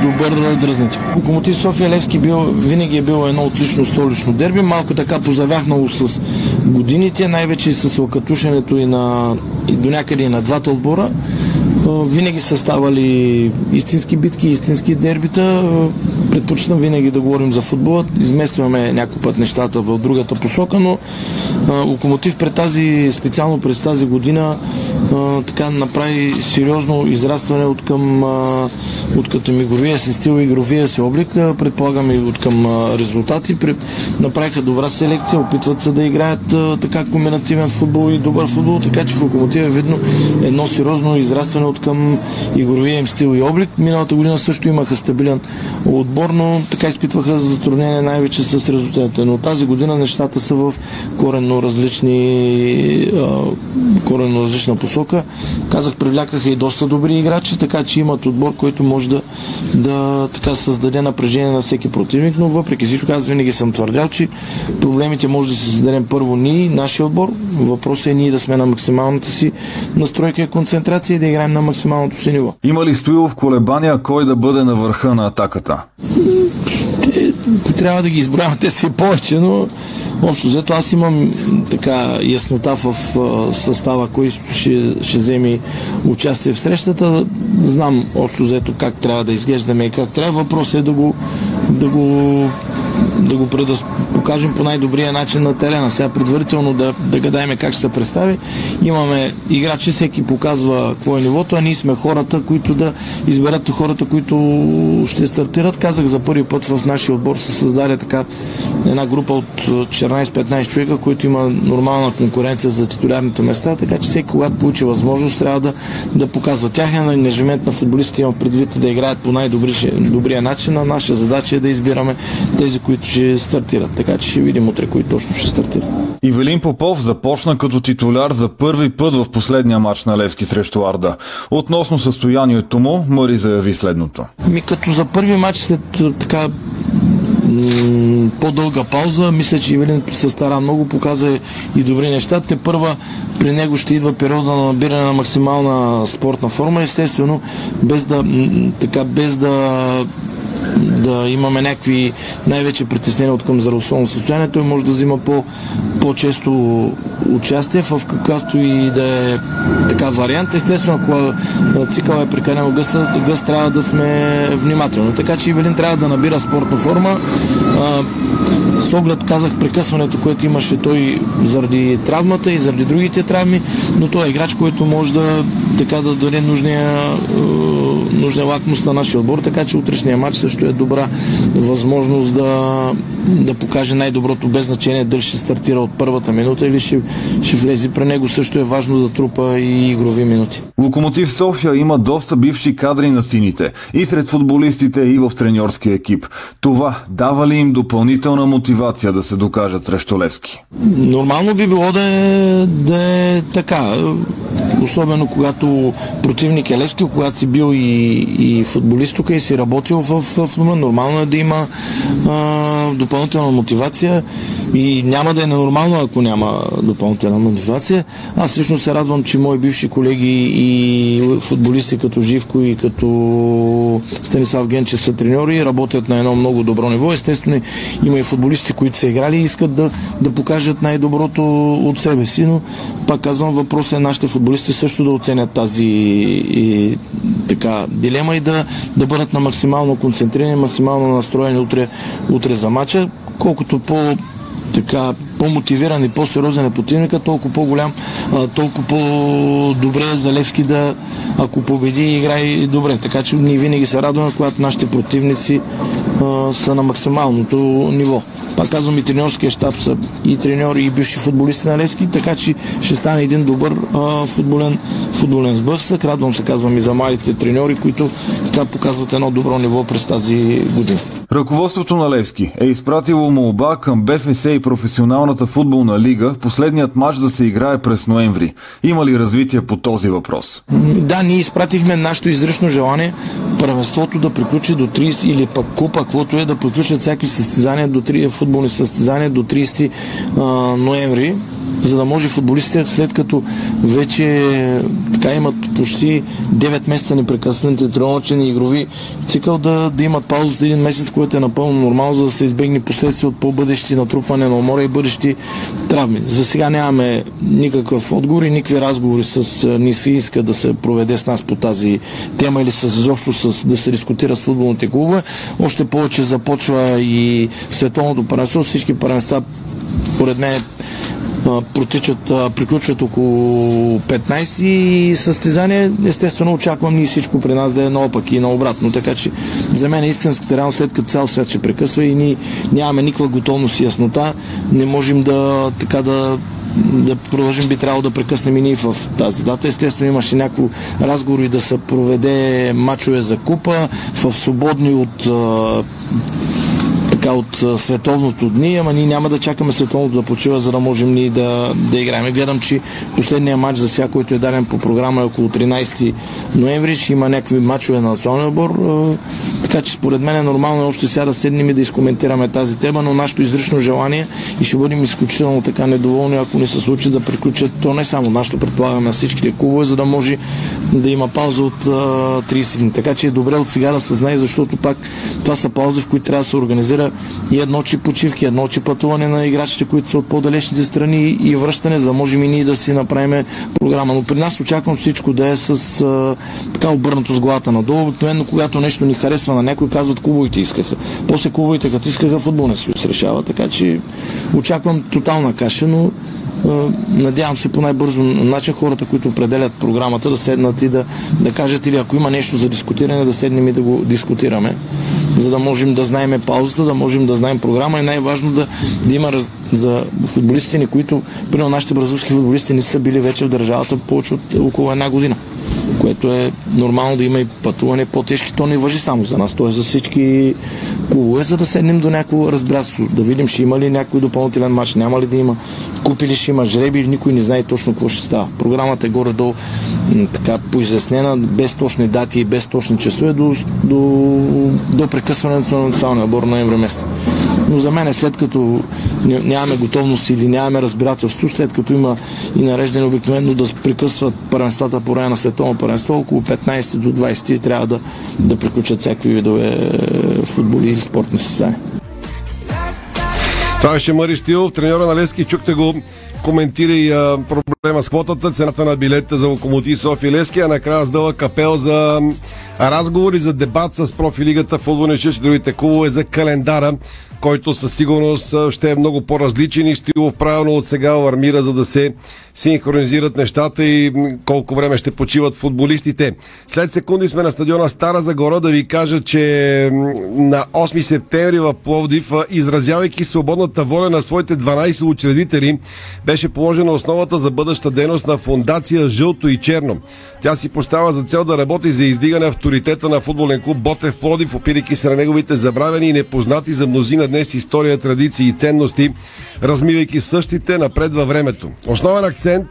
добър дразнител. Локомотив София Левски бил, винаги е било едно отлично столично дерби, малко така позавяхнало с годините, най-вече с лакатушенето и, на, и до някъде и на двата отбора. Винаги са ставали истински битки, истински дербита. Предпочитам винаги да говорим за футбола. Изместваме някой път нещата в другата посока, но Локомотив пред тази, специално през тази година така направи сериозно израстване от към, от към игровия си стил, игровия си облик, предполагам и от към резултати. Направиха добра селекция, опитват се да играят така комбинативен футбол и добър футбол, така че в Локомотив е видно едно сериозно израстване от към игровия им стил и облик. Миналата година също имаха стабилен отбор, но така изпитваха затруднение най-вече с резултатите. Но тази година нещата са в коренно различни коренно различна посока. Казах, привлякаха и доста добри играчи, така че имат отбор, който може да, да така създаде напрежение на всеки противник, но въпреки всичко аз винаги съм твърдял, че проблемите може да се създадем първо ние, нашия отбор. Въпросът е ние да сме на максималната си настройка и концентрация и да играем на максималното си ниво. Има ли в колебания кой да бъде на върха на атаката? Е, трябва да ги изброявам, те са и повече, но Общо взето аз имам така яснота в състава, кой ще, ще вземе участие в срещата. Знам общо взето как трябва да изглеждаме и как трябва. Въпросът е да го, да го да го предъс... покажем по най-добрия начин на терена. Сега предварително да, да гадаем как ще се представи. Имаме играчи, всеки показва какво е нивото, а ние сме хората, които да изберат хората, които ще стартират. Казах за първи път в нашия отбор се създаде така една група от 14-15 човека, които има нормална конкуренция за титулярните места, така че всеки, когато получи възможност, трябва да, да показва. Тяхен ангажимент на футболистите има предвид да играят по най-добрия начин, а наша задача е да избираме тези, които ще стартират. Така че ще видим утре кои точно ще стартират. Ивелин Попов започна като титуляр за първи път в последния матч на Левски срещу Арда. Относно състоянието му, Мари заяви следното. Ми като за първи матч след така по-дълга пауза. Мисля, че Ивелин се стара много, показа и добри неща. Те първа при него ще идва периода на набиране на максимална спортна форма, естествено, без да, така, без да да имаме някакви най-вече притеснения от към здравословно състояние, той може да взима по, по-често участие в какъвто и да е така вариант. Естествено, ако цикъл е прекалено гъст, гъст трябва да сме внимателни. Така че Ивелин трябва да набира спортна форма. С оглед казах прекъсването, което имаше той заради травмата и заради другите травми, но той е играч, който може да така да даде нужния, нужния лакмус на нашия отбор, така че утрешния матч също е добра възможност да, да покаже най-доброто без значение дали ще стартира от първата минута или ще, ще влезе. При него също е важно да трупа и игрови минути. Локомотив София има доста бивши кадри на сините и сред футболистите и в треньорския екип. Това дава ли им допълнителна мотивация да се докажат срещу Левски? Нормално би било да е, да е така. Особено когато противник е Левски, когато си бил и, и футболист тук и си работил в, в, в Нормално е да има а, допълнителна мотивация и няма да е ненормално, ако няма допълнителна мотивация. Аз лично се радвам, че мои бивши колеги и футболисти като Живко и като Станислав Генчев са треньори, работят на едно много добро ниво. Естествено, има и футболисти, които са играли и искат да, да покажат най-доброто от себе си, но пак казвам, въпросът е нашите футболисти също да оценят тази и, така, дилема и да, да бъдат на максимално концентрирани, максимално настроени утре, утре за мача колкото по така по-мотивиран и по-сериозен е противника, толкова по-голям, толкова по-добре е за Левски да, ако победи, играе добре. Така че ние винаги се радваме, когато нашите противници са на максималното ниво. Пак казвам и тренерския щаб са и треньори и бивши футболисти на Левски, така че ще стане един добър а, футболен, футболен сблъсък. Радвам се, казвам и за малите треньори, които така показват едно добро ниво през тази година. Ръководството на Левски е изпратило молба към БФС и професионалната футболна лига последният матч да се играе през ноември. Има ли развитие по този въпрос? Да, ние изпратихме нашето изрично желание първенството да приключи до 30 или пък купа, каквото е да приключат всяки състезания до 3 футболни състезания до 30 а, ноември за да може футболистите, след като вече така имат почти 9 месеца непрекъснати тренировъчен и игрови цикъл, да, да имат пауза от един месец, което е напълно нормално, за да се избегне последствия от по-бъдещи натрупване на умора и бъдещи травми. За сега нямаме никакъв отговор и никакви разговори с ни се иска да се проведе с нас по тази тема или с изобщо с, да се дискутира с футболните клубове. Още повече започва и световното първенство, всички първенства поред мен протичат, приключват около 15 състезания. Естествено очаквам ние всичко при нас да е наопак и наобратно. Така че за мен е истинската реалност след като цял свят ще прекъсва и ние нямаме никаква готовност и яснота. Не можем да така да да продължим, би трябвало да прекъснем и ние в тази дата. Естествено имаше някакво разговори да се проведе мачове за купа в свободни от така от световното дни, ама ние няма да чакаме световното да почива, за да можем ние да, да играем. Гледам, че последния матч за сега, който е даден по програма е около 13 ноември, ще има някакви матчове на националния отбор. Така че според мен е нормално още сега да седнем и да изкоментираме тази тема, но нашето изрично желание и ще бъдем изключително така недоволни, ако не се случи да приключат то не само нашето, предполагаме на всичките клубове, за да може да има пауза от а, 30 дни. Така че е добре от сега да се знае, защото пак това са паузи, в които трябва да се организира и едно чи почивки, едно чи пътуване на играчите, които са от по-далечните страни и връщане, за да можем и ние да си направим програма. Но при нас очаквам всичко да е с а, така обърнато с главата надолу. Обикновено, когато нещо ни харесва на някой, казват клубовите искаха. После клубовите, като искаха, футболния съюз решава. Така че очаквам тотална каша, но надявам се по най-бързо начин хората, които определят програмата, да седнат и да, да кажат или ако има нещо за дискутиране, да седнем и да го дискутираме, за да можем да знаем паузата, да можем да знаем програма и най-важно да, да има раз, за футболистите ни, които, примерно нашите бразилски футболисти не са били вече в държавата повече от около една година което е нормално да има и пътуване по-тежки. То не въжи само за нас, то е за всички клубове, за да седнем до някакво разбратство, да видим ще има ли някой допълнителен матч, няма ли да има, купили ще има жреби, никой не знае точно какво ще става. Програмата е горе-долу така поизяснена, без точни дати и без точни часове до, до, до прекъсването на националния отбор ноември месец. Но за мен след като нямаме готовност или нямаме разбирателство, след като има и нареждане обикновено да прекъсват първенствата по време на световно първенство, около 15 до 20 трябва да, да приключат всякакви видове е, футболи или спортни състезания. Това беше Мари Стилов, треньора на Лески. Чухте го коментира и а, проблема с квотата, цената на билетите за Локомотив София Лески, а накрая с дълъг капел за разговори за дебат с профилигата, футболни и другите клубове за календара който със сигурност ще е много по-различен и Стилов правилно от сега алармира, за да се синхронизират нещата и колко време ще почиват футболистите. След секунди сме на стадиона Стара Загора да ви кажа, че на 8 септември в Пловдив, изразявайки свободната воля на своите 12 учредители, беше положена основата за бъдеща дейност на фундация Жълто и Черно. Тя си поставя за цел да работи за издигане авторитета на футболен клуб Ботев Плодив, опирайки се на неговите забравени и непознати за мнозина днес история, традиции и ценности, размивайки същите напред във времето. Основен акцент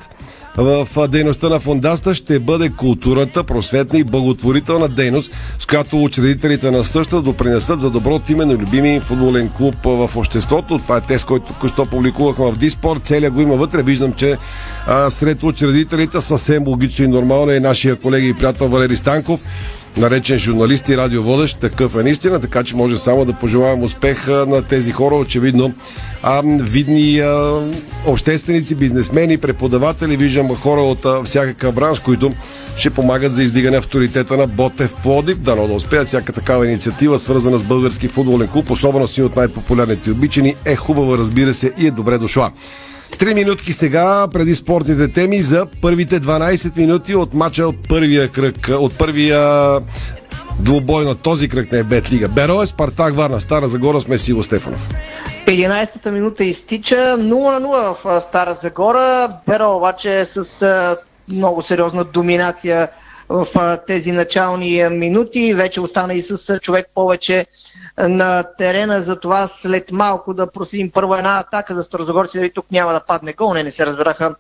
в дейността на фондаста ще бъде културната, просветна и благотворителна дейност, с която учредителите на същата допринесат за добро име на любими футболен клуб в обществото. Това е тест, който току-що публикувахме в Диспорт. Целия го има вътре. Виждам, че а, сред учредителите съвсем логично и нормално е нашия колега и приятел Валери Станков наречен журналист и радиоводещ. Такъв е наистина, така че може само да пожелавам успех на тези хора. Очевидно, а, видни а, общественици, бизнесмени, преподаватели, виждам хора от а, всякакъв бранш, които ще помагат за издигане авторитета на Ботев Плодив. Дано да успеят всяка такава инициатива, свързана с български футболен клуб, особено с от най-популярните обичани, е хубава, разбира се, и е добре дошла. Три минутки сега, преди спортните теми, за първите 12 минути от мача от първия кръг, от първия двубой на този кръг не е Бет Лига. Берое, Спартак, Варна, Стара Загора сме Сиво Стефанов. 11-та минута изтича 0 на 0 в Стара Загора. Беро обаче с много сериозна доминация в тези начални минути. Вече остана и с човек повече на терена, затова след малко да проследим първо една атака за Старозагорци, дали тук няма да падне гол. Не, не се разбраха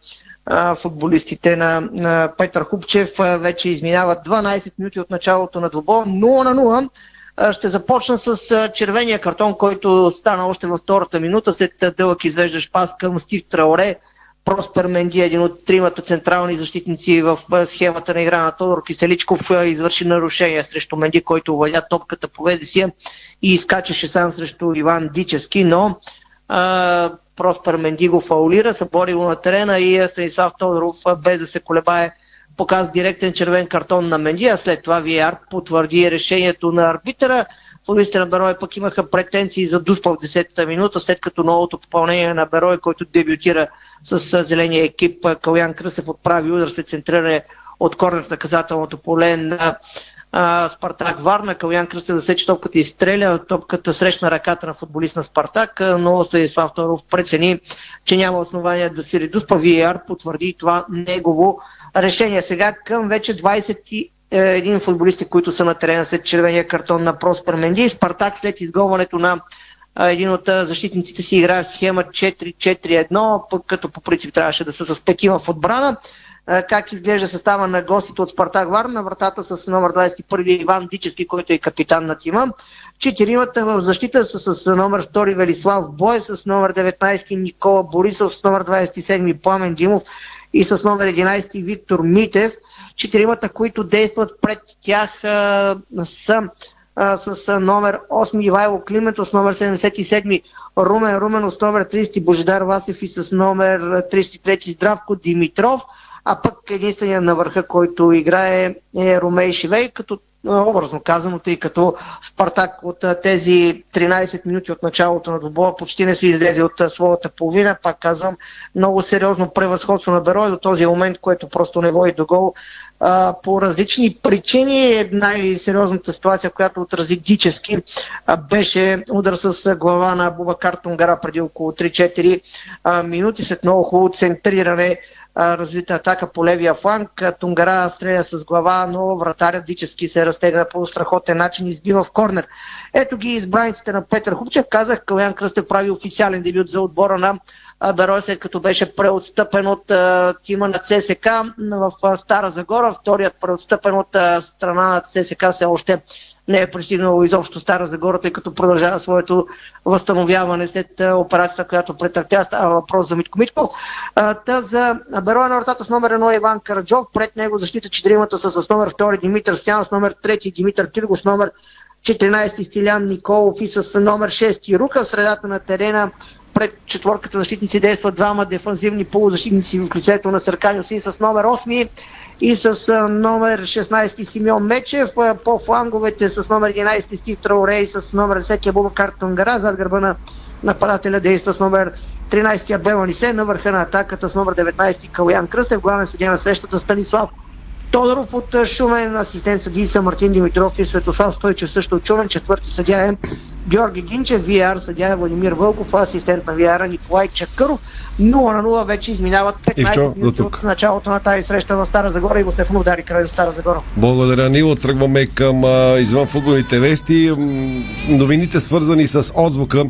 футболистите на, на Петър Хупчев. Вече изминават 12 минути от началото на двубор. 0 на 0. Ще започна с червения картон, който стана още във втората минута, след дълъг извеждаш пас към Стив Траоре. Проспер Менди, един от тримата централни защитници в схемата на игра на Тодор Киселичков, извърши нарушение срещу Менди, който овладя топката, поведе си и изкачаше сам срещу Иван Дичевски, но а, Проспер Менди го фаулира, събори го на терена и Станислав Тодоров, без да се колебае, показа директен червен картон на Менди, а след това VR потвърди решението на арбитъра. Футболистите на Берой пък имаха претенции за Дуспа в 10-та минута, след като новото попълнение на Берой, който дебютира с зеления екип, Калян Кръсев отправи удар се центриране от корнер в наказателното поле на а, Спартак Варна. Калян Кръстев да сече топката и стреля. Топката срещна ръката на футболист на Спартак, но Станислав Торов прецени, че няма основания да си редуспа. ВИАР потвърди това негово решение. Сега към вече 20 един футболисти, които са на терена след червения картон на Проспер Менди. Спартак след изгонването на един от защитниците си играе схема 4-4-1, като по принцип трябваше да са с петима в отбрана. Как изглежда състава на гостите от Спартак Варна, на вратата с номер 21 Иван Дичевски, който е капитан на тима. Четиримата в защита са с номер 2 Велислав Бой, с номер 19 Никола Борисов, с номер 27 Пламен Димов и с номер 11 Виктор Митев – Четиримата, които действат пред тях са а, с номер 8 Ивайло Климентов, номер 77 Румен Руменов, с номер 30 Божидар Васев и с номер 33 Здравко Димитров. А пък единствения на върха, който играе е Ромей Шивей, като образно казано, тъй като Спартак от тези 13 минути от началото на двобоя почти не се излезе от своята половина. Пак казвам, много сериозно превъзходство на Берой до този момент, което просто не води до гол. По различни причини най-сериозната ситуация, която отрази дически, беше удар с глава на Бубакар Тунгара преди около 3-4 минути след много хубаво центриране развита атака по левия фланг. Тунгара стреля с глава, но вратаря Дически се разтегна по страхотен начин и избива в корнер. Ето ги избраниците на Петър Хупчев. Казах, Калян Кръстев прави официален дебют за отбора на Берой, след като беше преотстъпен от тима на ЦСК в Стара Загора. Вторият преотстъпен от страна на ЦСК все още не е пристигнало изобщо Стара Загора, тъй като продължава своето възстановяване след операцията, която претърпя. Става въпрос за Митко Митков. Та за Бероя на вратата с номер 1 Иван Караджов, пред него защита четиримата са с номер 2 Димитър Стоянов, с номер 3 Димитър Киргов, с номер 14 Стилян Николов и с номер 6 Рука в средата на терена пред четворката защитници действат двама дефанзивни полузащитници в лицето на Сърканиус и с номер 8 и с номер 16 Симеон Мечев, по фланговете с номер 11 Стив Траурей, с номер 10 Абубакар Тунгара, зад гърба на нападателя действа с номер 13 Абела Нисе, на върха на атаката с номер 19 Калян Кръстев, главен съдия на срещата Станислав Тодоров от Шумен, асистент съдии са Мартин Димитров и Светослав Стойчев също от Шумен, четвърти съдия е Георги Гинчев, VR съдя Владимир Вълков, асистент на VR Николай Чакъров. 0 на 0 вече изминават 15 минути от началото на тази среща в Стара Загора и Стефанов удари край Стара Загора. Благодаря, Нило. Тръгваме към а, извън футболните вести. Новините свързани с отзвука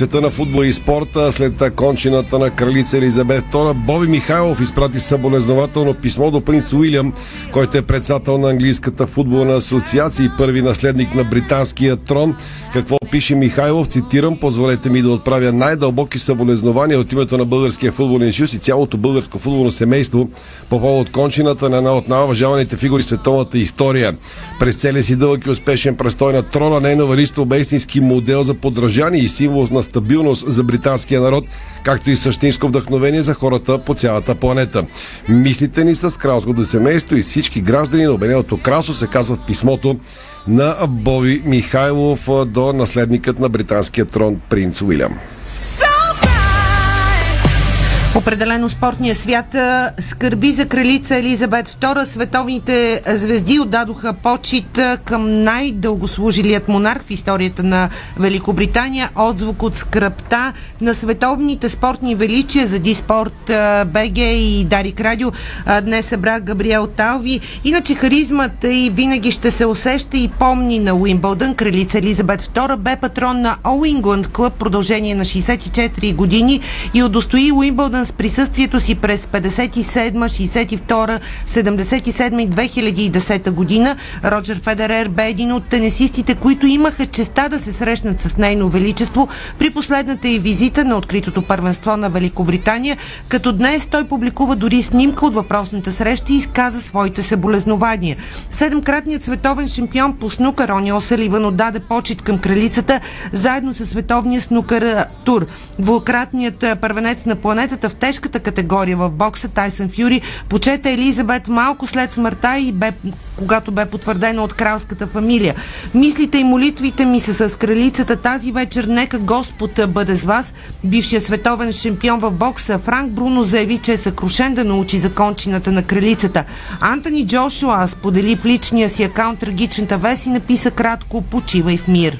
света на футбол и спорта след кончината на кралица Елизабет II. Боби Михайлов изпрати съболезнователно писмо до принц Уилям, който е председател на Английската футболна асоциация и първи наследник на британския трон. Какво пише Михайлов? Цитирам, позволете ми да отправя най-дълбоки съболезнования от името на Българския футболен съюз и цялото българско футболно семейство по повод кончината на една от най-уважаваните фигури в световната история. През целия си дълъг и успешен престой на трона Нейнова Ристо бе истински модел за подражание и символ на стабилност за британския народ, както и същинско вдъхновение за хората по цялата планета. Мислите ни с кралското семейство и всички граждани на Обединеното кралство се казват писмото на Боби Михайлов до наследникът на британския трон принц Уилям. Определено спортния свят скърби за кралица Елизабет II. Световните звезди отдадоха почет към най-дългослужилият монарх в историята на Великобритания. Отзвук от скръпта на световните спортни величия за Диспорт БГ и Дарик Радио. Днес събра Габриел Талви. Иначе харизмата и винаги ще се усеща и помни на Уимбълдън. Кралица Елизабет II бе патрон на All Club продължение на 64 години и удостои Уимбълдън свързан с присъствието си през 57, 62, 77 и 2010 година. Роджер Федерер бе един от тенесистите, които имаха честа да се срещнат с нейно величество при последната и визита на откритото първенство на Великобритания, като днес той публикува дори снимка от въпросната среща и изказа своите съболезнования. Седемкратният световен шампион по снукър Рони Осаливан отдаде почет към кралицата заедно с световния снукър тур. Двукратният първенец на планетата в тежката категория в бокса Тайсън Фюри почета Елизабет малко след смъртта и бе, когато бе потвърдена от кралската фамилия. Мислите и молитвите ми са с кралицата тази вечер. Нека Господ бъде с вас. Бившият световен шампион в бокса Франк Бруно заяви, че е съкрушен да научи закончината на кралицата. Антони Джошуа сподели в личния си акаунт трагичната вест и написа кратко «Почивай в мир».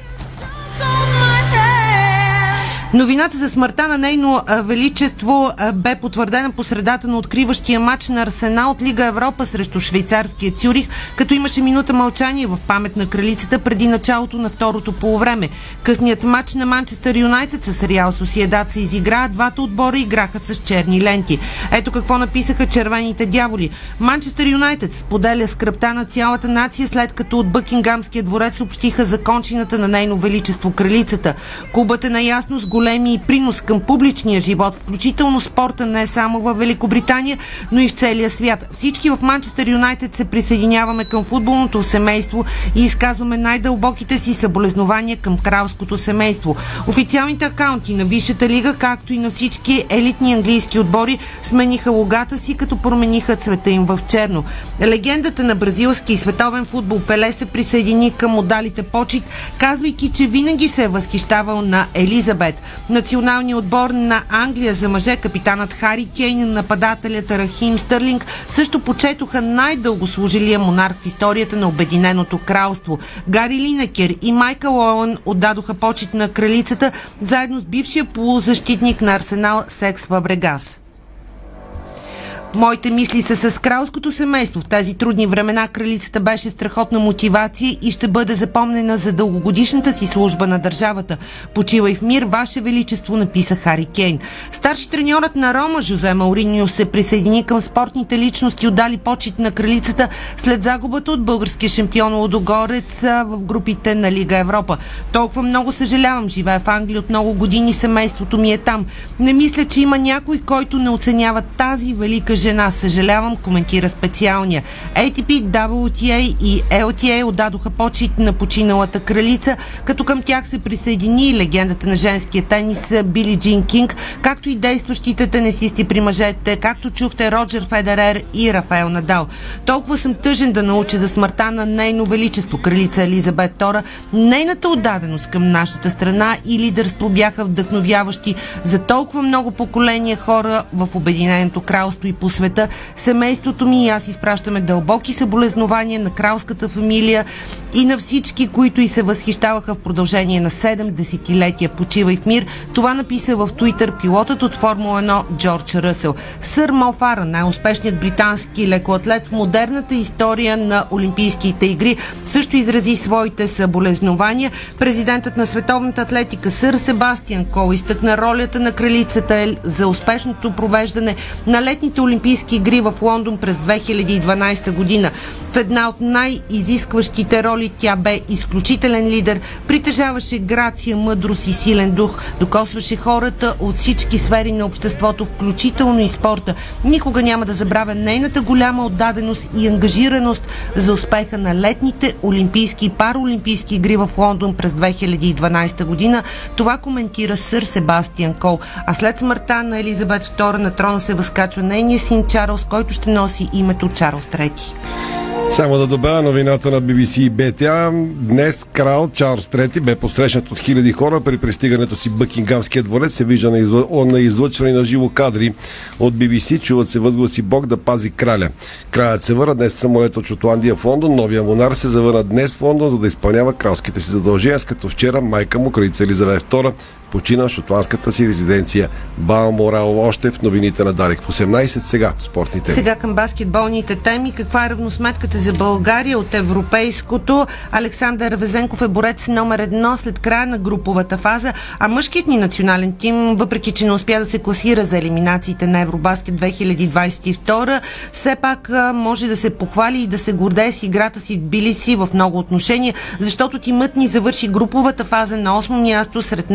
Новината за смъртта на нейно величество бе потвърдена по средата на откриващия матч на Арсенал от Лига Европа срещу швейцарския Цюрих, като имаше минута мълчание в памет на кралицата преди началото на второто полувреме. Късният матч на Манчестър Юнайтед с Реал Сосиедат се изигра, двата отбора играха с черни ленти. Ето какво написаха червените дяволи. Манчестър Юнайтед споделя скръпта на цялата нация, след като от Бъкингамския дворец съобщиха за кончината на нейно величество кралицата. Клубът е наясно с големи принос към публичния живот, включително спорта не само в Великобритания, но и в целия свят. Всички в Манчестър Юнайтед се присъединяваме към футболното семейство и изказваме най-дълбоките си съболезнования към кралското семейство. Официалните акаунти на Висшата лига, както и на всички елитни английски отбори, смениха логата си, като промениха цвета им в черно. Легендата на бразилски и световен футбол Пеле се присъедини към отдалите почет, казвайки, че винаги се е възхищавал на Елизабет. Националният отбор на Англия за мъже, капитанът Хари Кейн, нападателят Рахим Стърлинг също почетоха най-дългослужилия монарх в историята на Обединеното кралство. Гари Линекер и Майкъл Оуън отдадоха почет на кралицата, заедно с бившия полузащитник на Арсенал Секс Фабрегас. Моите мисли са с кралското семейство. В тези трудни времена кралицата беше страхотна мотивация и ще бъде запомнена за дългогодишната си служба на държавата. Почивай в мир, Ваше Величество, написа Хари Кейн. Старши треньорът на Рома, Жозе Мауриньо, се присъедини към спортните личности, отдали почет на кралицата след загубата от българския шампион Лодогорец в групите на Лига Европа. Толкова много съжалявам. Живея в Англия от много години, семейството ми е там. Не мисля, че има някой, който не оценява тази велика жена. Съжалявам, коментира специалния. ATP, WTA и LTA отдадоха почет на починалата кралица, като към тях се присъедини легендата на женския тенис Били Джин Кинг, както и действащите тенисисти при мъжете, както чухте Роджер Федерер и Рафаел Надал. Толкова съм тъжен да науча за смъртта на нейно величество, кралица Елизабет Тора. Нейната отдаденост към нашата страна и лидерство бяха вдъхновяващи за толкова много поколения хора в Обединеното кралство и по света. Семейството ми и аз изпращаме дълбоки съболезнования на кралската фамилия и на всички, които и се възхищаваха в продължение на 7 десетилетия. Почивай в мир. Това написа в Твитър пилотът от Формула 1 Джордж Ръсел. Сър Мофара, най-успешният британски лекоатлет в модерната история на Олимпийските игри, също изрази своите съболезнования. Президентът на световната атлетика Сър Себастиан Кол изтъкна ролята на кралицата за успешното провеждане на летните Олимпийски игри в Лондон през 2012 година. В една от най-изискващите роли тя бе изключителен лидер, притежаваше грация, мъдрост и силен дух, докосваше хората от всички сфери на обществото, включително и спорта. Никога няма да забравя нейната голяма отдаденост и ангажираност за успеха на летните Олимпийски и параолимпийски игри в Лондон през 2012 година. Това коментира сър Себастиан Кол. А след смъртта на Елизабет II на трона се възкачва нейния син Чарлз, който ще носи името Чарлз III. Само да добавя новината на BBC и БТА. Днес крал Чарлз III бе посрещнат от хиляди хора при пристигането си Бъкингамския дворец. Се вижда на, излъ... на излъчване на живо кадри от BBC. Чуват се възгласи Бог да пази краля. Кралят се върна днес самолет от Шотландия в Лондон. Новия монар се завърна днес в Лондон, за да изпълнява кралските си задължения, с като вчера майка му, кралица Елизавет II, почина в шотландската си резиденция Балморал. Още в новините на Дарик в 18 сега спортните. Сега към баскетболните теми. Каква е равносметката за България от европейското? Александър Везенков е борец номер едно след края на груповата фаза, а мъжкият ни национален тим, въпреки че не успя да се класира за елиминациите на Евробаскет 2022, все пак може да се похвали и да се гордее с играта си в Билиси в много отношения, защото тимът ни завърши груповата фаза на 8 място сред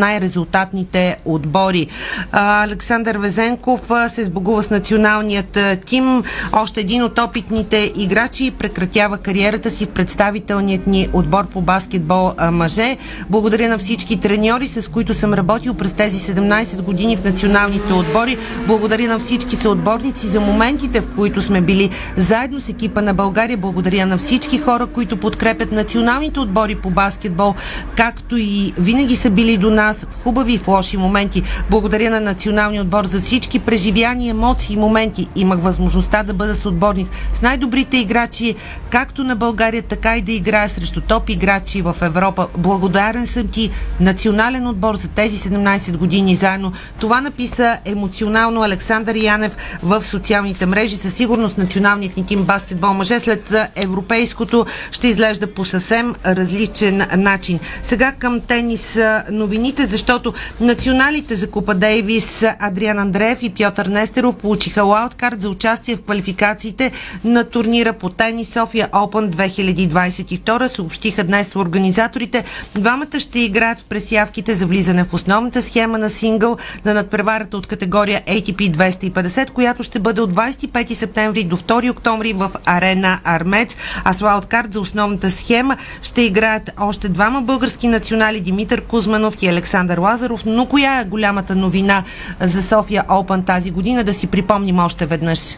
най-резултатните отбори. Александър Везенков се сбогува с националният тим, още един от опитните играчи, прекратява кариерата си в представителният ни отбор по баскетбол мъже. Благодаря на всички треньори, с които съм работил през тези 17 години в националните отбори. Благодаря на всички съотборници за моментите, в които сме били заедно с екипа на България. Благодаря на всички хора, които подкрепят националните отбори по баскетбол, както и винаги са били до нас в хубави в лоши моменти. Благодаря на националния отбор за всички преживяния, емоции и моменти. Имах възможността да бъда с отборник с най-добрите играчи, както на България, така и да играя срещу топ играчи в Европа. Благодарен съм ти, национален отбор, за тези 17 години заедно. Това написа емоционално Александър Янев в социалните мрежи. Със сигурност националният ни тим баскетбол мъже след европейското ще изглежда по съвсем различен начин. Сега към тенис новините, защото националите за Купа Дейвис Адриан Андреев и Пьотър Нестеров получиха лауткарт за участие в квалификациите на турнира по тенис София Open 2022. Съобщиха днес организаторите. Двамата ще играят в пресявките за влизане в основната схема на сингъл на надпреварата от категория ATP 250, която ще бъде от 25 септември до 2 октомври в арена Армец. А с лауткарт за основната схема ще играят още двама български национали Димитър Кузманов и Александър Лазаров. Но коя е голямата новина за София Open тази година? Да си припомним още веднъж.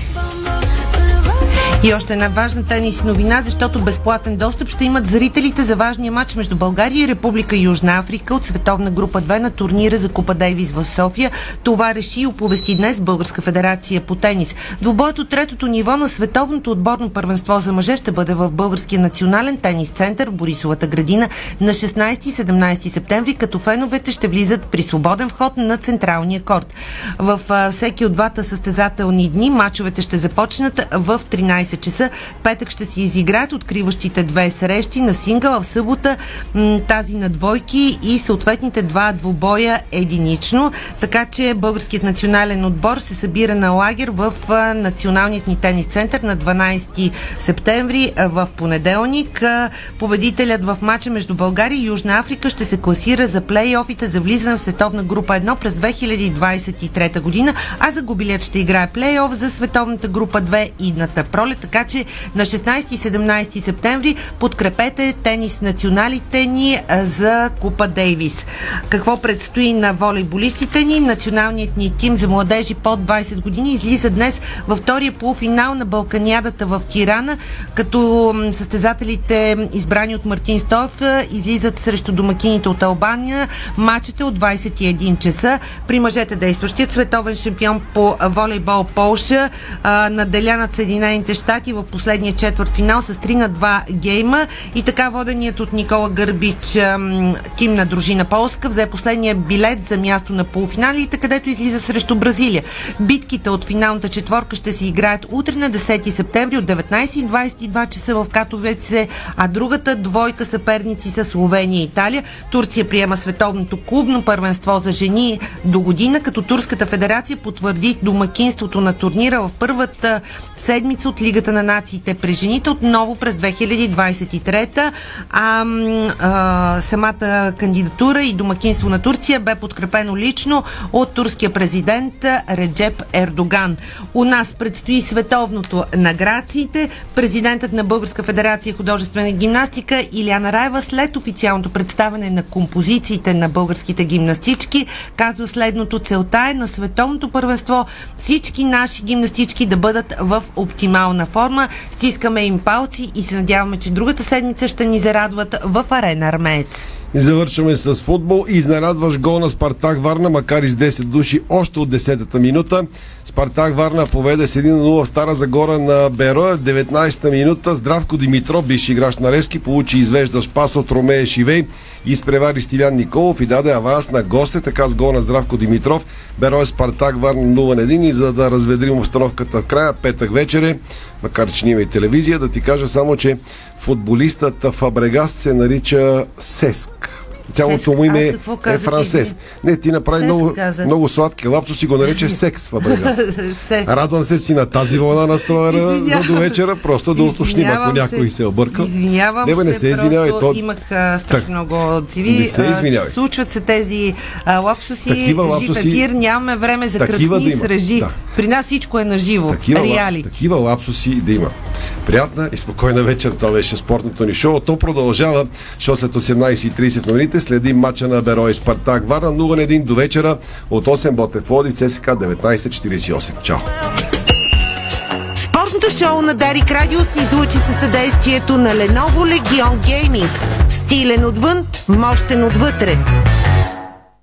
И още една важна тенис новина, защото безплатен достъп ще имат зрителите за важния матч между България и Република Южна Африка от световна група 2 на турнира за Купа Дейвис в София. Това реши и оповести днес Българска федерация по тенис. Двобоят от третото ниво на световното отборно първенство за мъже ще бъде в Българския национален тенис център в Борисовата градина на 16 и 17 септември, като феновете ще влизат при свободен вход на централния корт. В всеки от двата състезателни дни мачовете ще започнат в 13 20 часа. Петък ще си изиграят откриващите две срещи на сингъл, в събота тази на двойки и съответните два двубоя единично. Така че българският национален отбор се събира на лагер в Националният ни тенис център на 12 септември в понеделник. Победителят в матча между България и Южна Африка ще се класира за плейофите за влизане в световна група 1 през 2023 година, а загубилият ще играе плейоф за световната група 2 идната пролет така че на 16 и 17 септември подкрепете тенис националите ни за Купа Дейвис. Какво предстои на волейболистите ни? Националният ни тим за младежи под 20 години излиза днес във втория полуфинал на Балканиадата в Тирана, като състезателите избрани от Мартин Стоев излизат срещу домакините от Албания. Мачете от 21 часа. При мъжете действащият световен шампион по волейбол Полша наделя над Съединените щати щати в последния четвърт финал с 3 на 2 гейма и така воденият от Никола Гърбич тим на дружина Полска взе последния билет за място на полуфиналите, където излиза срещу Бразилия. Битките от финалната четворка ще се играят утре на 10 септември от 19.22 часа в Катовеце, а другата двойка съперници са Словения и Италия. Турция приема световното клубно първенство за жени до година, като Турската федерация потвърди домакинството на турнира в първата седмица от Лигата Лигата на нациите при жените отново през 2023. А, а самата кандидатура и домакинство на Турция бе подкрепено лично от турския президент Реджеп Ердоган. У нас предстои световното на грациите. Президентът на Българска федерация художествена гимнастика Иляна Раева след официалното представяне на композициите на българските гимнастички казва следното. Целта е на световното първенство всички наши гимнастички да бъдат в оптимална форма. Стискаме им палци и се надяваме, че другата седмица ще ни зарадват в Арена Армеец. И завършваме с футбол. Изненадваш гол на Спартак Варна, макар и с 10 души, още от 10-та минута. Спартак Варна поведе с 1-0 в Стара Загора на Бероя. 19-та минута Здравко Димитров, бивш играч на Левски, получи извеждащ пас от Ромея Шивей и изпревари Стилян Николов и даде аванс на госте, така с гол на Здравко Димитров. Бероя Спартак Варна 0 на 1 и за да разведрим обстановката в края, петък вечере, макар че няма и телевизия, да ти кажа само, че футболистът Фабрегас се нарича Сеск. Цялото му име е Франсес. Не, ти направи много, много сладки лапсус и го нарече секс Фабрегас. Радвам се си на тази вълна настроена за до вечера, просто да уточним, ако някой се е объркал. Извинявам не, бе, не се, извинявай. То... Имах страшно много отзиви. Не се извинявай. Случват се тези а, лапсуси, Такива лапсуси, жив ефир, нямаме време за кръцни да срежи. Да. При нас всичко е наживо. Такива, Реалити. такива лапсуси да има. Приятна и спокойна вечер. Това беше спортното ни шоу. То продължава, защото след 18.30 новините следим матча на Беро и Спартак Варна 0 на 1 до вечера от 8 Ботев Плодив ЦСК 19.48. Чао! Спортното шоу на Дарик Радио се излучи със съдействието на Lenovo Legion Gaming. Стилен отвън, мощен отвътре.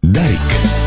Дарик